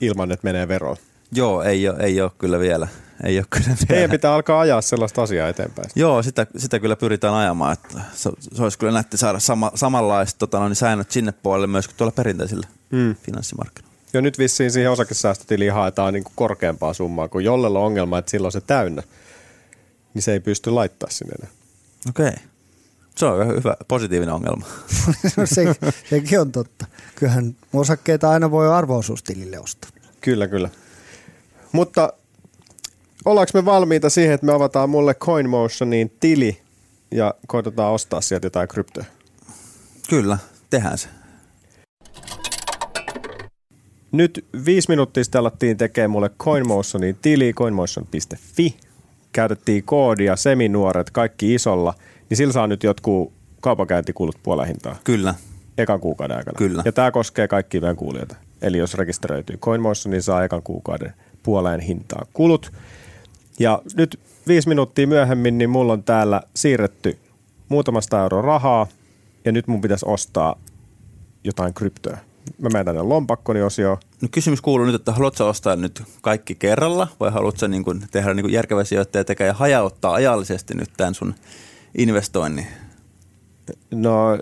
ilman, että menee veroon. Joo, ei ole, ei ole kyllä vielä. Ei ole kyllä vielä. Teidän pitää alkaa ajaa sellaista asiaa eteenpäin. Joo, sitä, sitä kyllä pyritään ajamaan. Että se, se olisi kyllä nätti saada sama, samanlaiset tota, no, niin säännöt sinne puolelle myös kuin tuolla perinteisillä mm. finanssimarkkinoilla. Jo nyt vissiin siihen osakesäästötiliin haetaan niin kuin korkeampaa summaa, kun jollella on ongelma, että silloin se täynnä, niin se ei pysty laittaa sinne enää. Okei. Okay. Se on hyvä, positiivinen ongelma. no se, sekin on totta. Kyllähän osakkeita aina voi arvoosuustilille ostaa. Kyllä, kyllä. Mutta ollaanko me valmiita siihen, että me avataan mulle CoinMotionin tili ja koitetaan ostaa sieltä jotain kryptoa? Kyllä, tehdään se. Nyt viisi minuuttia sitten alettiin tekemään mulle CoinMotionin tili, coinmotion.fi. Käytettiin koodia, seminuoret, kaikki isolla, niin sillä saa nyt jotkut kaupankäyntikulut puolen hintaa. Kyllä. Ekan kuukauden aikana. Kyllä. Ja tämä koskee kaikkia meidän kuulijoita. Eli jos rekisteröityy CoinMotion, niin saa ekan kuukauden puoleen hintaa kulut. Ja nyt viisi minuuttia myöhemmin, niin mulla on täällä siirretty muutamasta euroa rahaa, ja nyt mun pitäisi ostaa jotain kryptoa. Mä menen tänne lompakkoni osio. No kysymys kuuluu nyt, että haluatko ostaa nyt kaikki kerralla vai haluatko niin kuin tehdä niin kuin järkevä sijoittaja tekee ja hajauttaa ajallisesti nyt tämän sun investoinnin? No,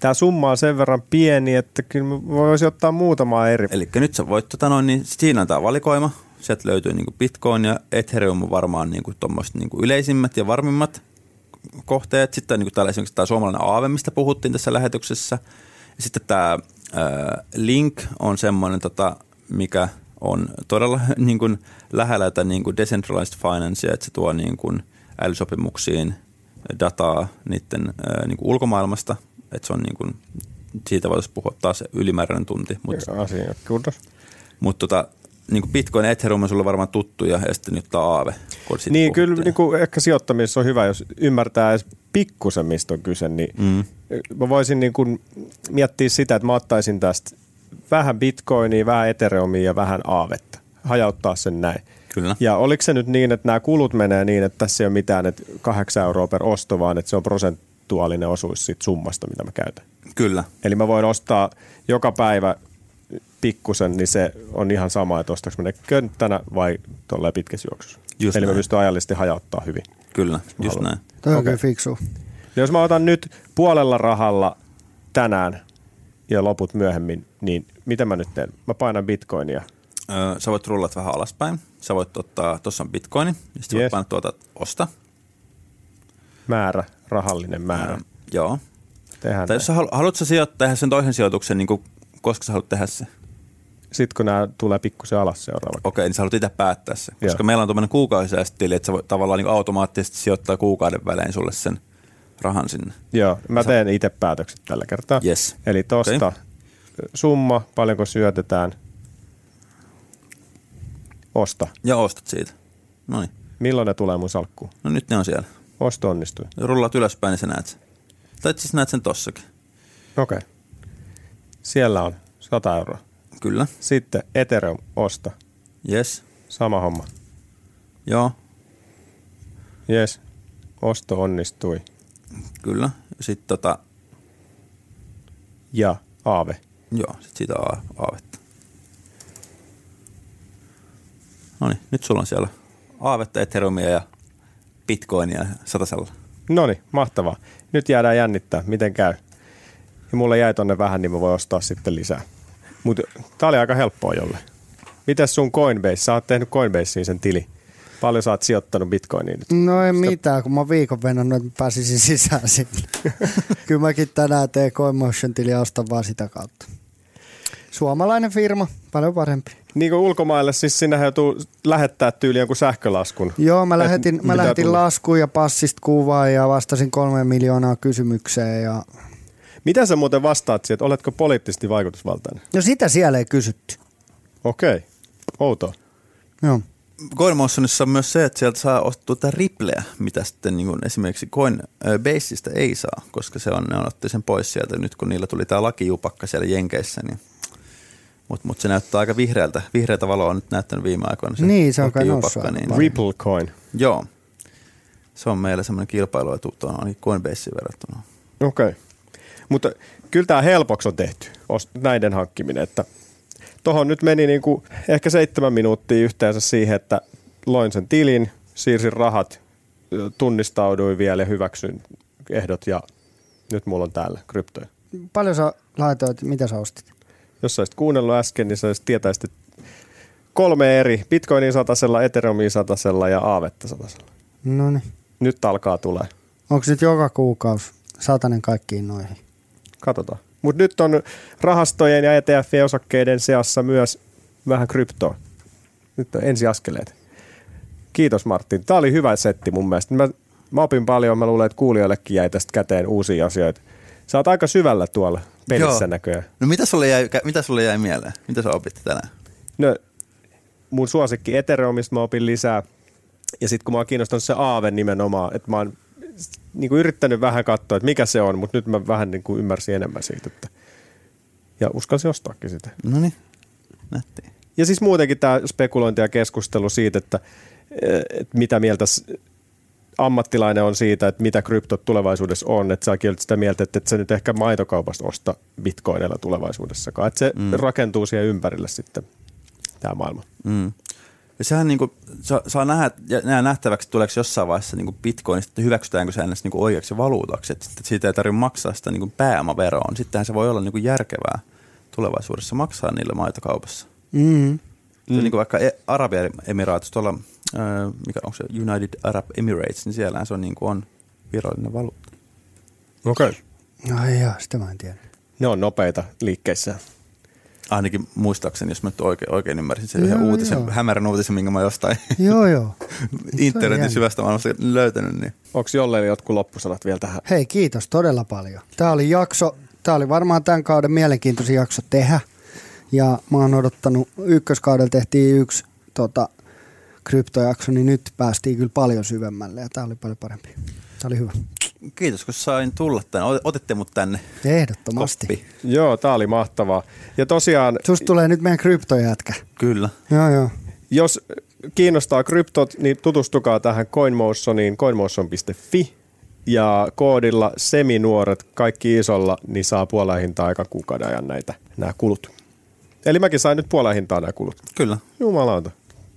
tämä summa on sen verran pieni, että kyllä voisi ottaa muutamaa eri. Eli nyt sä voit, tota noin, niin siinä on tämä valikoima. Sieltä löytyy niin kuin Bitcoin ja Ethereum on varmaan niin kuin niin kuin yleisimmät ja varmimmat kohteet. Sitten niin kuin täällä esimerkiksi tämä suomalainen aave, mistä puhuttiin tässä lähetyksessä. Ja sitten tämä Link on semmoinen, tota, mikä on todella niin kuin lähellä tätä niin kuin decentralized financea, että se tuo niin kuin älysopimuksiin dataa niiden niin kuin ulkomaailmasta, että se on niin kuin, siitä voitaisiin puhua taas ylimääräinen tunti. Mutta, Asia, Mutta tota, niin kuin Bitcoin ja Ethereum on sulle varmaan tuttuja ja sitten nyt tämä Aave. Niin, kyllä niin kuin ehkä sijoittamisessa on hyvä, jos ymmärtää edes pikkusen, mistä on kyse, niin mm. Mä voisin niin kuin miettiä sitä, että mä ottaisin tästä vähän Bitcoinia, vähän Ethereumia ja vähän Aavetta. Hajauttaa sen näin. Kyllä. Ja oliko se nyt niin, että nämä kulut menee niin, että tässä ei ole mitään, että 8 euroa per osto, vaan että se on prosentuaalinen osuus siitä summasta, mitä mä käytän? Kyllä. Eli mä voin ostaa joka päivä pikkusen, niin se on ihan sama, että ostaako ne könttänä vai tuolla pitkässä juoksussa. Just Eli näin. mä pystyn ajallisesti hajauttaa hyvin. Kyllä, just haluan. näin. Toi on okay. fiksu. Jos mä otan nyt puolella rahalla tänään ja loput myöhemmin, niin mitä mä nyt teen? Mä painan bitcoinia. Öö, sä voit rullat vähän alaspäin. Sä voit ottaa, tuossa on bitcoini, ja sitten yes. voit painaa tuota osta. Määrä, rahallinen määrä. Öö, joo. Tehdään tai jos sä halu, haluatko sijoittaa sen toisen sijoituksen, niin kuin, koska sä haluat tehdä se? sitten kun nämä tulee pikkusen alas seuraava. Okei, niin sä haluat itse päättää se. Koska Joo. meillä on tuommoinen kuukausisäästötili, että sä voit tavallaan niin automaattisesti sijoittaa kuukauden välein sulle sen rahan sinne. Joo, mä teen itse päätökset tällä kertaa. Yes. Eli tosta okay. summa, paljonko syötetään, osta. Ja ostat siitä. Noin. Milloin ne tulee mun salkkuun? No nyt ne on siellä. Osto onnistui. Ja rullaat ylöspäin, niin sä näet sen. Tai siis näet sen tossakin. Okei. Okay. Siellä on 100 euroa. Kyllä. Sitten Ethereum osta. Yes. Sama homma. Joo. Yes. Osto onnistui. Kyllä. Sitten tota... Ja Aave. Joo, sitten siitä a- Aavetta. No niin, nyt sulla on siellä Aavetta, Ethereumia ja Bitcoinia satasella. No niin, mahtavaa. Nyt jäädään jännittää, miten käy. Ja mulle jäi tonne vähän, niin mä voin ostaa sitten lisää. Mutta tää oli aika helppoa jolle. Mitäs sun Coinbase? Sä oot tehnyt Coinbaseen sen tili. Paljon sä oot sijoittanut bitcoiniin nyt? No ei mitään, kun mä oon viikon venannut, että mä pääsisin sisään sinne. Kyllä mäkin tänään teen CoinMotion tiliä ostan vaan sitä kautta. Suomalainen firma, paljon parempi. Niin kuin ulkomaille, siis sinne joutuu lähettää tyyli jonkun sähkölaskun. Joo, mä Et lähetin, mä lähetin laskuun ja passista kuvaa ja vastasin kolme miljoonaa kysymykseen. Ja... Mitä sä muuten vastaat siihen, että oletko poliittisesti vaikutusvaltainen? No sitä siellä ei kysytty. Okei, outoa. Joo. CoinMotionissa on myös se, että sieltä saa ostettua tätä Ripleä, mitä sitten niin kuin esimerkiksi Coinbaseista ei saa, koska se on, ne on otti sen pois sieltä nyt, kun niillä tuli tämä lakijupakka siellä Jenkeissä. Niin. Mutta mut se näyttää aika vihreältä. Vihreätä valoa on nyt näyttänyt viime aikoina. Niin, se on kai noussut aika niin. Ripple coin. Joo. Se on meillä semmoinen kilpailuetu tuohon Coinbaseen verrattuna. Okei. Mutta kyllä tämä helpoksi on tehty, näiden hankkiminen. Että tuohon nyt meni niinku ehkä seitsemän minuuttia yhteensä siihen, että loin sen tilin, siirsin rahat, tunnistauduin vielä ja hyväksyn ehdot ja nyt mulla on täällä kryptoja. Paljon sä laitoit, mitä sä ostit? Jos sä olisit kuunnellut äsken, niin sä olisit tietäisit, kolme eri, Bitcoinin satasella, Ethereumin satasella ja Aavetta satasella. No niin. Nyt alkaa tulee. Onko nyt joka kuukausi satanen kaikkiin noihin? Katsotaan. Mutta nyt on rahastojen ja ETF-osakkeiden seassa myös vähän kryptoa. Nyt on ensiaskeleet. Kiitos Martin. Tämä oli hyvä setti mun mielestä. Mä, mä opin paljon. Mä luulen, että kuulijoillekin jäi tästä käteen uusia asioita. Sä oot aika syvällä tuolla pelissä Joo. näköjään. No mitä sulle, jäi, mitä sulle jäi mieleen? Mitä sä opit tänään? No, mun suosikki Ethereumista mä opin lisää. Ja sitten kun mä oon kiinnostunut se Aave nimenomaan, että mä oon niin kuin yrittänyt vähän katsoa, että mikä se on, mutta nyt mä vähän niin kuin ymmärsin enemmän siitä. Että, ja uskalsin ostaakin sitä. No niin, nättiä. Ja siis muutenkin tämä spekulointi ja keskustelu siitä, että, että mitä mieltä ammattilainen on siitä, että mitä kryptot tulevaisuudessa on. Että säkin olet sitä mieltä, että et sä nyt ehkä maitokaupasta osta bitcoinilla tulevaisuudessakaan. Että se mm. rakentuu siihen ympärille sitten tämä maailma. Mm. Ja sehän niinku, saa, saa nähdä, ja nähdä nähtäväksi, tuleeko jossain vaiheessa niinku bitcoinista, että hyväksytäänkö se ennäs niinku oikeaksi valuutaksi, että sitten siitä ei tarvitse maksaa sitä niinku pääomaveroa. niin Sittenhän se voi olla niinku järkevää tulevaisuudessa maksaa niillä maitokaupassa. Mm. Mm. Niin kuin vaikka E- Arabiemiraatis, tuolla, ää, mikä on se United Arab Emirates, niin siellähän se on, niin kuin on virallinen valuutta. Okei. Okay. Ai joo, sitä mä en tiedä. Ne on nopeita liikkeissä. Ainakin muistaakseni, jos mä nyt oikein, oikein ymmärsin sen Joo, yhden uutisen, joo. hämärän uutisen, minkä mä jostain joo, joo. internetin syvästä maailmasta löytänyt, niin Onko jollei jotkut loppusanat vielä tähän? Hei, kiitos todella paljon. Tämä oli jakso, tämä oli varmaan tämän kauden mielenkiintoisin jakso tehdä. Ja mä oon odottanut, ykköskaudella tehtiin yksi tota, kryptojakso, niin nyt päästiin kyllä paljon syvemmälle ja tämä oli paljon parempi. Tämä oli hyvä. Kiitos kun sain tulla tänne. Ot- Otitte mut tänne Ehdottomasti. koppi. Joo, tää oli mahtavaa. Ja tosiaan, Susta tulee nyt meidän kryptojätkä. Kyllä. Joo, joo. jos kiinnostaa kryptot, niin tutustukaa tähän CoinMotioniin, coinmotion.fi. Ja koodilla seminuoret, kaikki isolla, niin saa puoleen hintaa aika kuukauden ajan näitä, nämä kulut. Eli mäkin sain nyt puoleen hintaa nämä kulut. Kyllä. Jumalauta,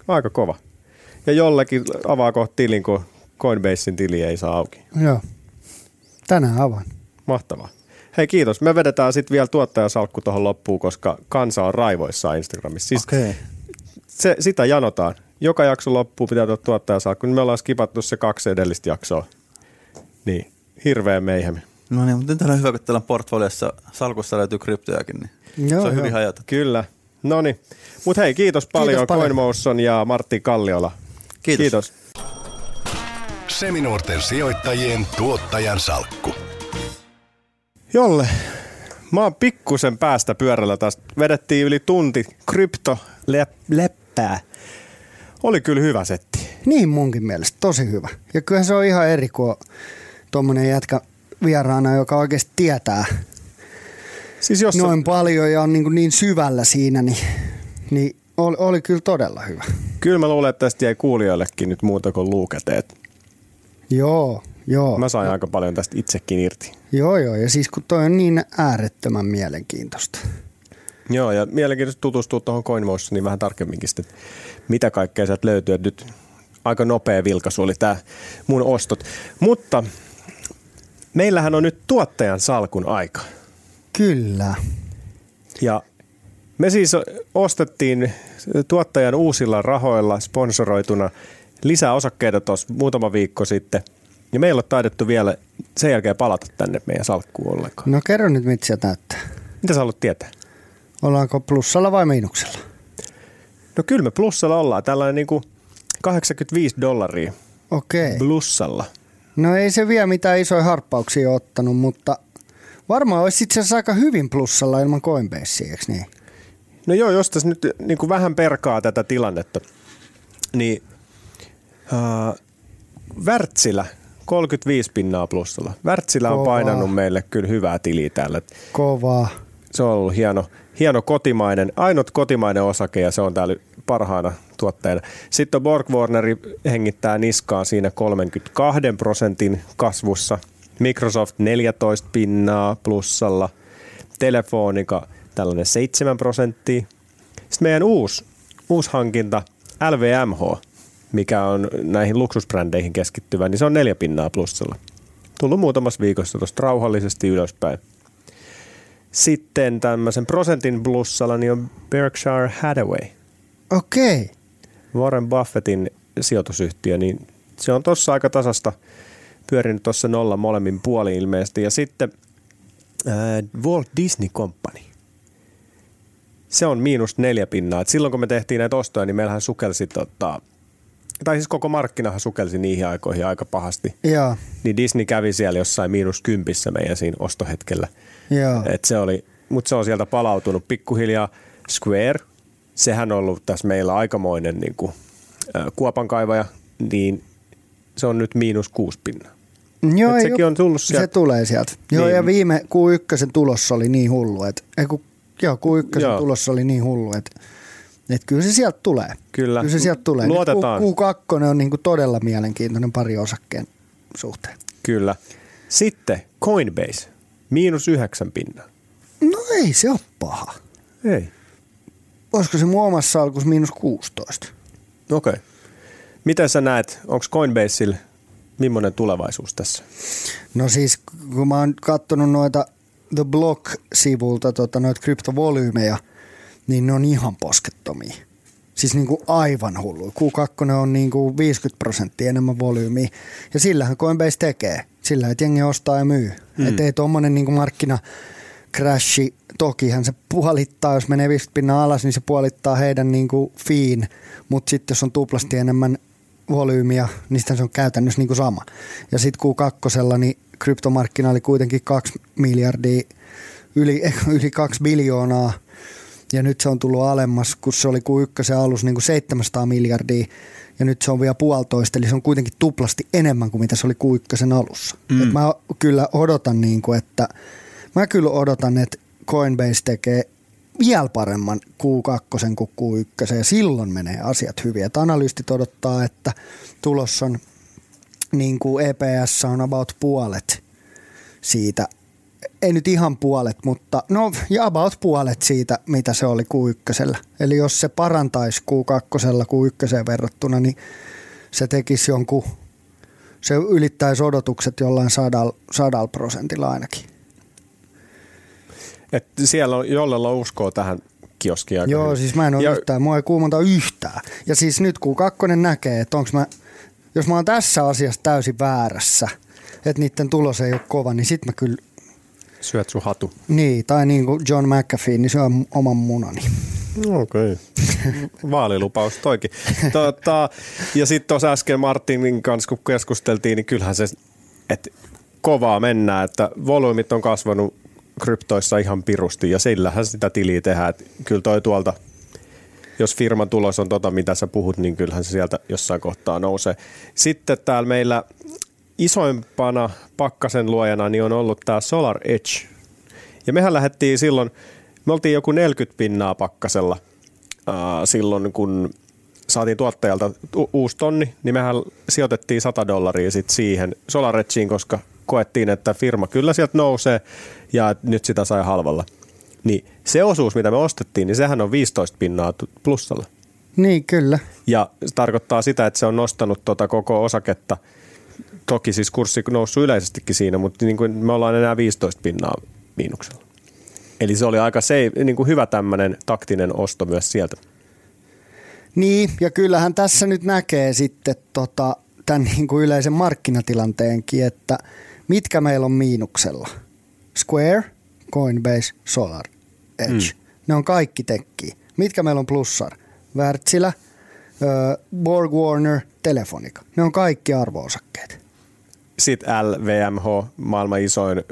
aika kova. Ja jollekin avaa kohta tilin, kun Coinbasein tili ei saa auki. joo. Tänään avaan. Mahtavaa. Hei kiitos. Me vedetään sitten vielä tuottajasalkku tuohon loppuun, koska kansa on raivoissaan Instagramissa. Siis Okei. se, sitä janotaan. Joka jakso loppuu pitää tulla tuottajasalkku. Me ollaan skipattu se kaksi edellistä jaksoa. Niin, hirveä meihem. No niin, mutta nyt on hyvä, kun täällä on portfoliossa salkussa löytyy kryptojakin, niin Joo, se on joo. hyvin hajota. Kyllä. No niin. Mutta hei, kiitos paljon, paljon. CoinMotion ja Martti Kalliola. Kiitos. kiitos. Seminuorten sijoittajien tuottajan salkku. Jolle, mä oon pikkusen päästä pyörällä taas. Vedettiin yli tunti krypto lep- leppää. Oli kyllä hyvä setti. Niin munkin mielestä, tosi hyvä. Ja kyllä se on ihan eri kuin tuommoinen jätkä vieraana, joka oikeasti tietää Siis jos noin paljon ja on niin, kuin niin syvällä siinä, niin, niin oli, oli kyllä todella hyvä. Kyllä mä luulen, että tästä jäi kuulijoillekin nyt muuta kuin luukäteet. Joo, joo. Mä sain aika paljon tästä itsekin irti. Joo, joo. Ja siis kun toi on niin äärettömän mielenkiintoista. Joo, ja mielenkiintoista tutustua tuohon CoinMotioniin vähän tarkemminkin sitten, mitä kaikkea sieltä löytyy. Et Nyt aika nopea vilkaisu oli tämä mun ostot. Mutta meillähän on nyt tuottajan salkun aika. Kyllä. Ja me siis ostettiin tuottajan uusilla rahoilla sponsoroituna lisää osakkeita tuossa muutama viikko sitten. Ja meillä on taidettu vielä sen jälkeen palata tänne meidän salkkuun ollenkaan. No kerro nyt, mitä se näyttää. Mitä sä haluat tietää? Ollaanko plussalla vai miinuksella? No kyllä me plussalla ollaan. Tällainen niin kuin 85 dollaria Okei. Okay. plussalla. No ei se vielä mitään isoja harppauksia ottanut, mutta varmaan olisi itse asiassa aika hyvin plussalla ilman Coinbasea, eikö niin? No joo, jos tässä nyt niin kuin vähän perkaa tätä tilannetta, niin äh, Wärtsilä 35 pinnaa plussalla. Wärtsilä on Kovaa. painanut meille kyllä hyvää tiliä täällä. Kovaa. Se on ollut hieno, hieno kotimainen, ainut kotimainen osake ja se on täällä parhaana tuotteena. Sitten Borg Warneri hengittää niskaan siinä 32 prosentin kasvussa. Microsoft 14 pinnaa plussalla. Telefonica tällainen 7 prosenttia. Sitten meidän uusi, uusi hankinta LVMH, mikä on näihin luksusbrändeihin keskittyvä, niin se on neljä pinnaa plussalla. Tullut muutamassa viikossa tuosta rauhallisesti ylöspäin. Sitten tämmöisen prosentin plussalla niin on Berkshire Hathaway, Okei. Okay. Warren Buffettin sijoitusyhtiö, niin se on tuossa aika tasasta pyörinyt tuossa nolla molemmin puolin ilmeisesti. Ja sitten äh, Walt Disney Company. Se on miinus neljä pinnaa. Et silloin kun me tehtiin näitä ostoja, niin meillähän sukelsi, tota, tai siis koko markkinahan sukelsi niihin aikoihin aika pahasti. Joo. Niin Disney kävi siellä jossain miinus kympissä meidän siinä ostohetkellä. Joo. Et se oli, mutta se on sieltä palautunut pikkuhiljaa. Square, sehän on ollut tässä meillä aikamoinen niin kuin, kuopankaivaja, niin se on nyt miinus kuusi pinnaa. Joo, Et sekin oo- on tullut Se sieltä. tulee sieltä. Joo, Niin. ja viime Q1 tulossa oli niin hullu, että ei kun, joo, Q1 Joo. tulossa oli niin hullu, että että kyllä se sieltä tulee. Kyllä. Kyllä se sieltä tulee. Nyt Luotetaan. Q2 on niin kuin todella mielenkiintoinen pari osakkeen suhteen. Kyllä. Sitten Coinbase, miinus yhdeksän pinnaa. No ei se ole paha. Ei. Olisiko se mun omassa miinus 16? Okei. Okay. Miten sä näet, onko Coinbaseilla millainen tulevaisuus tässä? No siis kun mä oon kattonut noita The Block-sivulta tota, noita kryptovolyymeja, niin ne on ihan poskettomia. Siis niin kuin aivan hullu. Q2 on niin kuin 50 prosenttia enemmän volyymiä. Ja sillähän Coinbase tekee. Sillä että jengi ostaa ja myy. Mm. Että ei tuommoinen niin markkina crashi, tokihan se puolittaa, jos menee 50 pinnaa alas, niin se puolittaa heidän niin kuin fiin, mutta sitten jos on tuplasti enemmän volyymiä, niin sitten se on käytännössä niin kuin sama. Ja sitten Q2, niin kryptomarkkina oli kuitenkin 2 miljardia, yli, yli 2 biljoonaa, ja nyt se on tullut alemmas, kun se oli Q1 alussa niin kuin 700 miljardia, ja nyt se on vielä puolitoista, eli se on kuitenkin tuplasti enemmän kuin mitä se oli Q1 alussa. Mm. Et mä kyllä odotan, niin kuin, että mä kyllä odotan, että Coinbase tekee vielä paremman Q2 kuin Q1 ja silloin menee asiat hyvin. Et analystit odottaa, että tulos on niin kuin EPS on about puolet siitä, ei nyt ihan puolet, mutta no ja about puolet siitä, mitä se oli Q1. Eli jos se parantaisi Q2 Q1 verrattuna, niin se tekisi jonkun, se ylittäisi odotukset jollain sadalla, sadalla prosentilla ainakin. Et siellä on jollella uskoo tähän kioskiin aika Joo, hyvin. siis mä en ole Ja- yhtään, mua ei kuumanta yhtään. Ja siis nyt kun kakkonen näkee, että onks mä, jos mä oon tässä asiassa täysin väärässä, että niiden tulos ei ole kova, niin sit mä kyllä, Syöt sun hatu. niin, tai niin kuin John McAfee, niin se on oman munani. Okei. Okay. Vaalilupaus toikin. Tota, ja sitten tuossa äsken Martinin kanssa, kun keskusteltiin, niin kyllähän se, että kovaa mennään, että volyymit on kasvanut kryptoissa ihan pirusti ja sillähän sitä tiliä tehdään. Et kyllä toi tuolta, jos firman tulos on tota, mitä sä puhut, niin kyllähän se sieltä jossain kohtaa nousee. Sitten täällä meillä isoimpana pakkasen luojana niin on ollut tämä Solar Edge. Ja mehän lähdettiin silloin, me oltiin joku 40 pinnaa pakkasella äh, silloin, kun saatiin tuottajalta u- uusi tonni, niin mehän sijoitettiin 100 dollaria sit siihen Solar Edgeen, koska koettiin, että firma kyllä sieltä nousee ja nyt sitä sai halvalla. Niin se osuus, mitä me ostettiin, niin sehän on 15 pinnaa plussalla. Niin, kyllä. Ja se tarkoittaa sitä, että se on nostanut tota koko osaketta. Toki siis kurssi noussut yleisestikin siinä, mutta niin kuin me ollaan enää 15 pinnaa miinuksella. Eli se oli aika se, niin kuin hyvä tämmöinen taktinen osto myös sieltä. Niin, ja kyllähän tässä nyt näkee sitten tota, tämän niin kuin yleisen markkinatilanteenkin, että mitkä meillä on miinuksella. Square, Coinbase, Solar, Edge. Mm. Ne on kaikki tekkiä. Mitkä meillä on plussar? Wärtsilä, Borg Warner, Telefonica. Ne on kaikki arvoosakkeet. Sitten LVMH, maailman isoin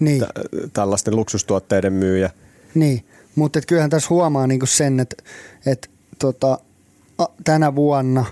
Niin. tä- tällaisten luksustuotteiden myyjä. Niin, mutta kyllähän tässä huomaa niinku sen, että et, tota, a, tänä vuonna,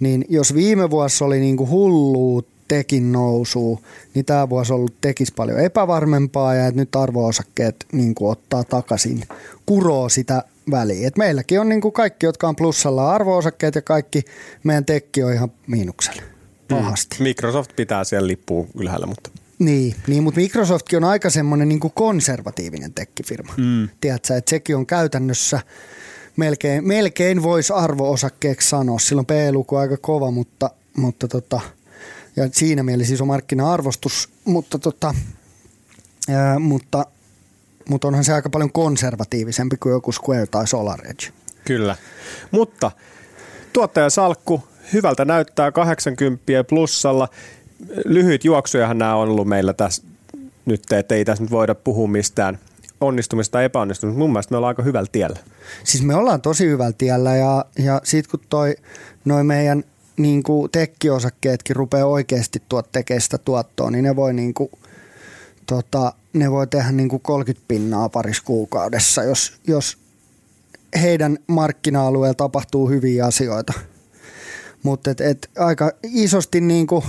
niin jos viime vuosi oli niinku hullua tekin nousua, niin tämä vuosi on ollut tekis paljon epävarmempaa ja et nyt arvoosakkeet niinku ottaa takaisin, kuroo sitä väliä. Et meilläkin on niinku kaikki, jotka on plussalla arvoosakkeet ja kaikki meidän tekki on ihan miinuksella pahasti. Microsoft pitää siellä lippuun ylhäällä, mutta Niin, niin mutta Microsoftkin on aika semmoinen niin konservatiivinen tekkifirma. Mm. Tiedätkö, että sekin on käytännössä melkein, melkein voisi arvoosakkeeksi sanoa. Silloin P-luku aika kova, mutta, mutta tota, ja siinä mielessä iso markkina-arvostus, mutta, tota, ää, mutta, mutta onhan se aika paljon konservatiivisempi kuin joku Square tai SolarEdge. Kyllä. Mutta tuottajasalkku hyvältä näyttää 80 plussalla. Lyhyt juoksujahan nämä on ollut meillä tässä nyt, että ei tässä nyt voida puhua mistään onnistumista tai epäonnistumista. Mun mielestä me ollaan aika hyvällä tiellä. Siis me ollaan tosi hyvällä tiellä ja, ja sit kun toi, noi meidän niin kuin tekkiosakkeetkin rupeaa oikeasti tuot tekemään sitä tuottoa, niin ne voi, niin kuin, tota, ne voi tehdä niin kuin 30 pinnaa parissa kuukaudessa, jos, jos heidän markkina-alueella tapahtuu hyviä asioita. Mutta et, et aika isosti niin kuin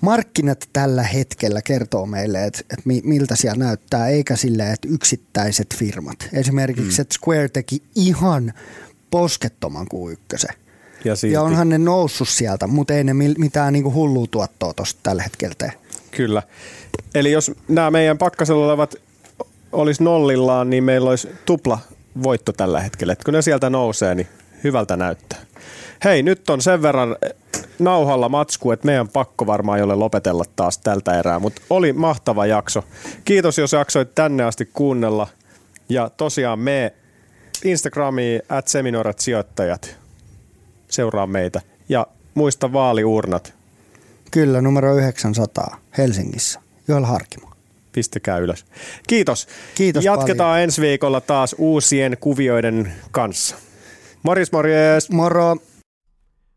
markkinat tällä hetkellä kertoo meille, että et mi- miltä siellä näyttää, eikä silleen, että yksittäiset firmat. Esimerkiksi, mm. että Square teki ihan poskettoman kuin ykkösen. Ja, silti, Ja onhan ne noussut sieltä, mutta ei ne mitään niinku hullua tuottoa tuosta tällä hetkellä tee. Kyllä. Eli jos nämä meidän pakkasella olevat olisi nollillaan, niin meillä olisi tupla voitto tällä hetkellä. Et kun ne sieltä nousee, niin hyvältä näyttää. Hei, nyt on sen verran nauhalla matsku, että meidän pakko varmaan ei ole lopetella taas tältä erää, mutta oli mahtava jakso. Kiitos, jos jaksoit tänne asti kuunnella. Ja tosiaan me Instagramiin at seminorat sijoittajat. Seuraa meitä. Ja muista vaaliurnat. Kyllä, numero 900 Helsingissä. Joel Harkimo. Pistäkää ylös. Kiitos. Kiitos Jatketaan paljon. ensi viikolla taas uusien kuvioiden kanssa. Morjes, morjes. Moro!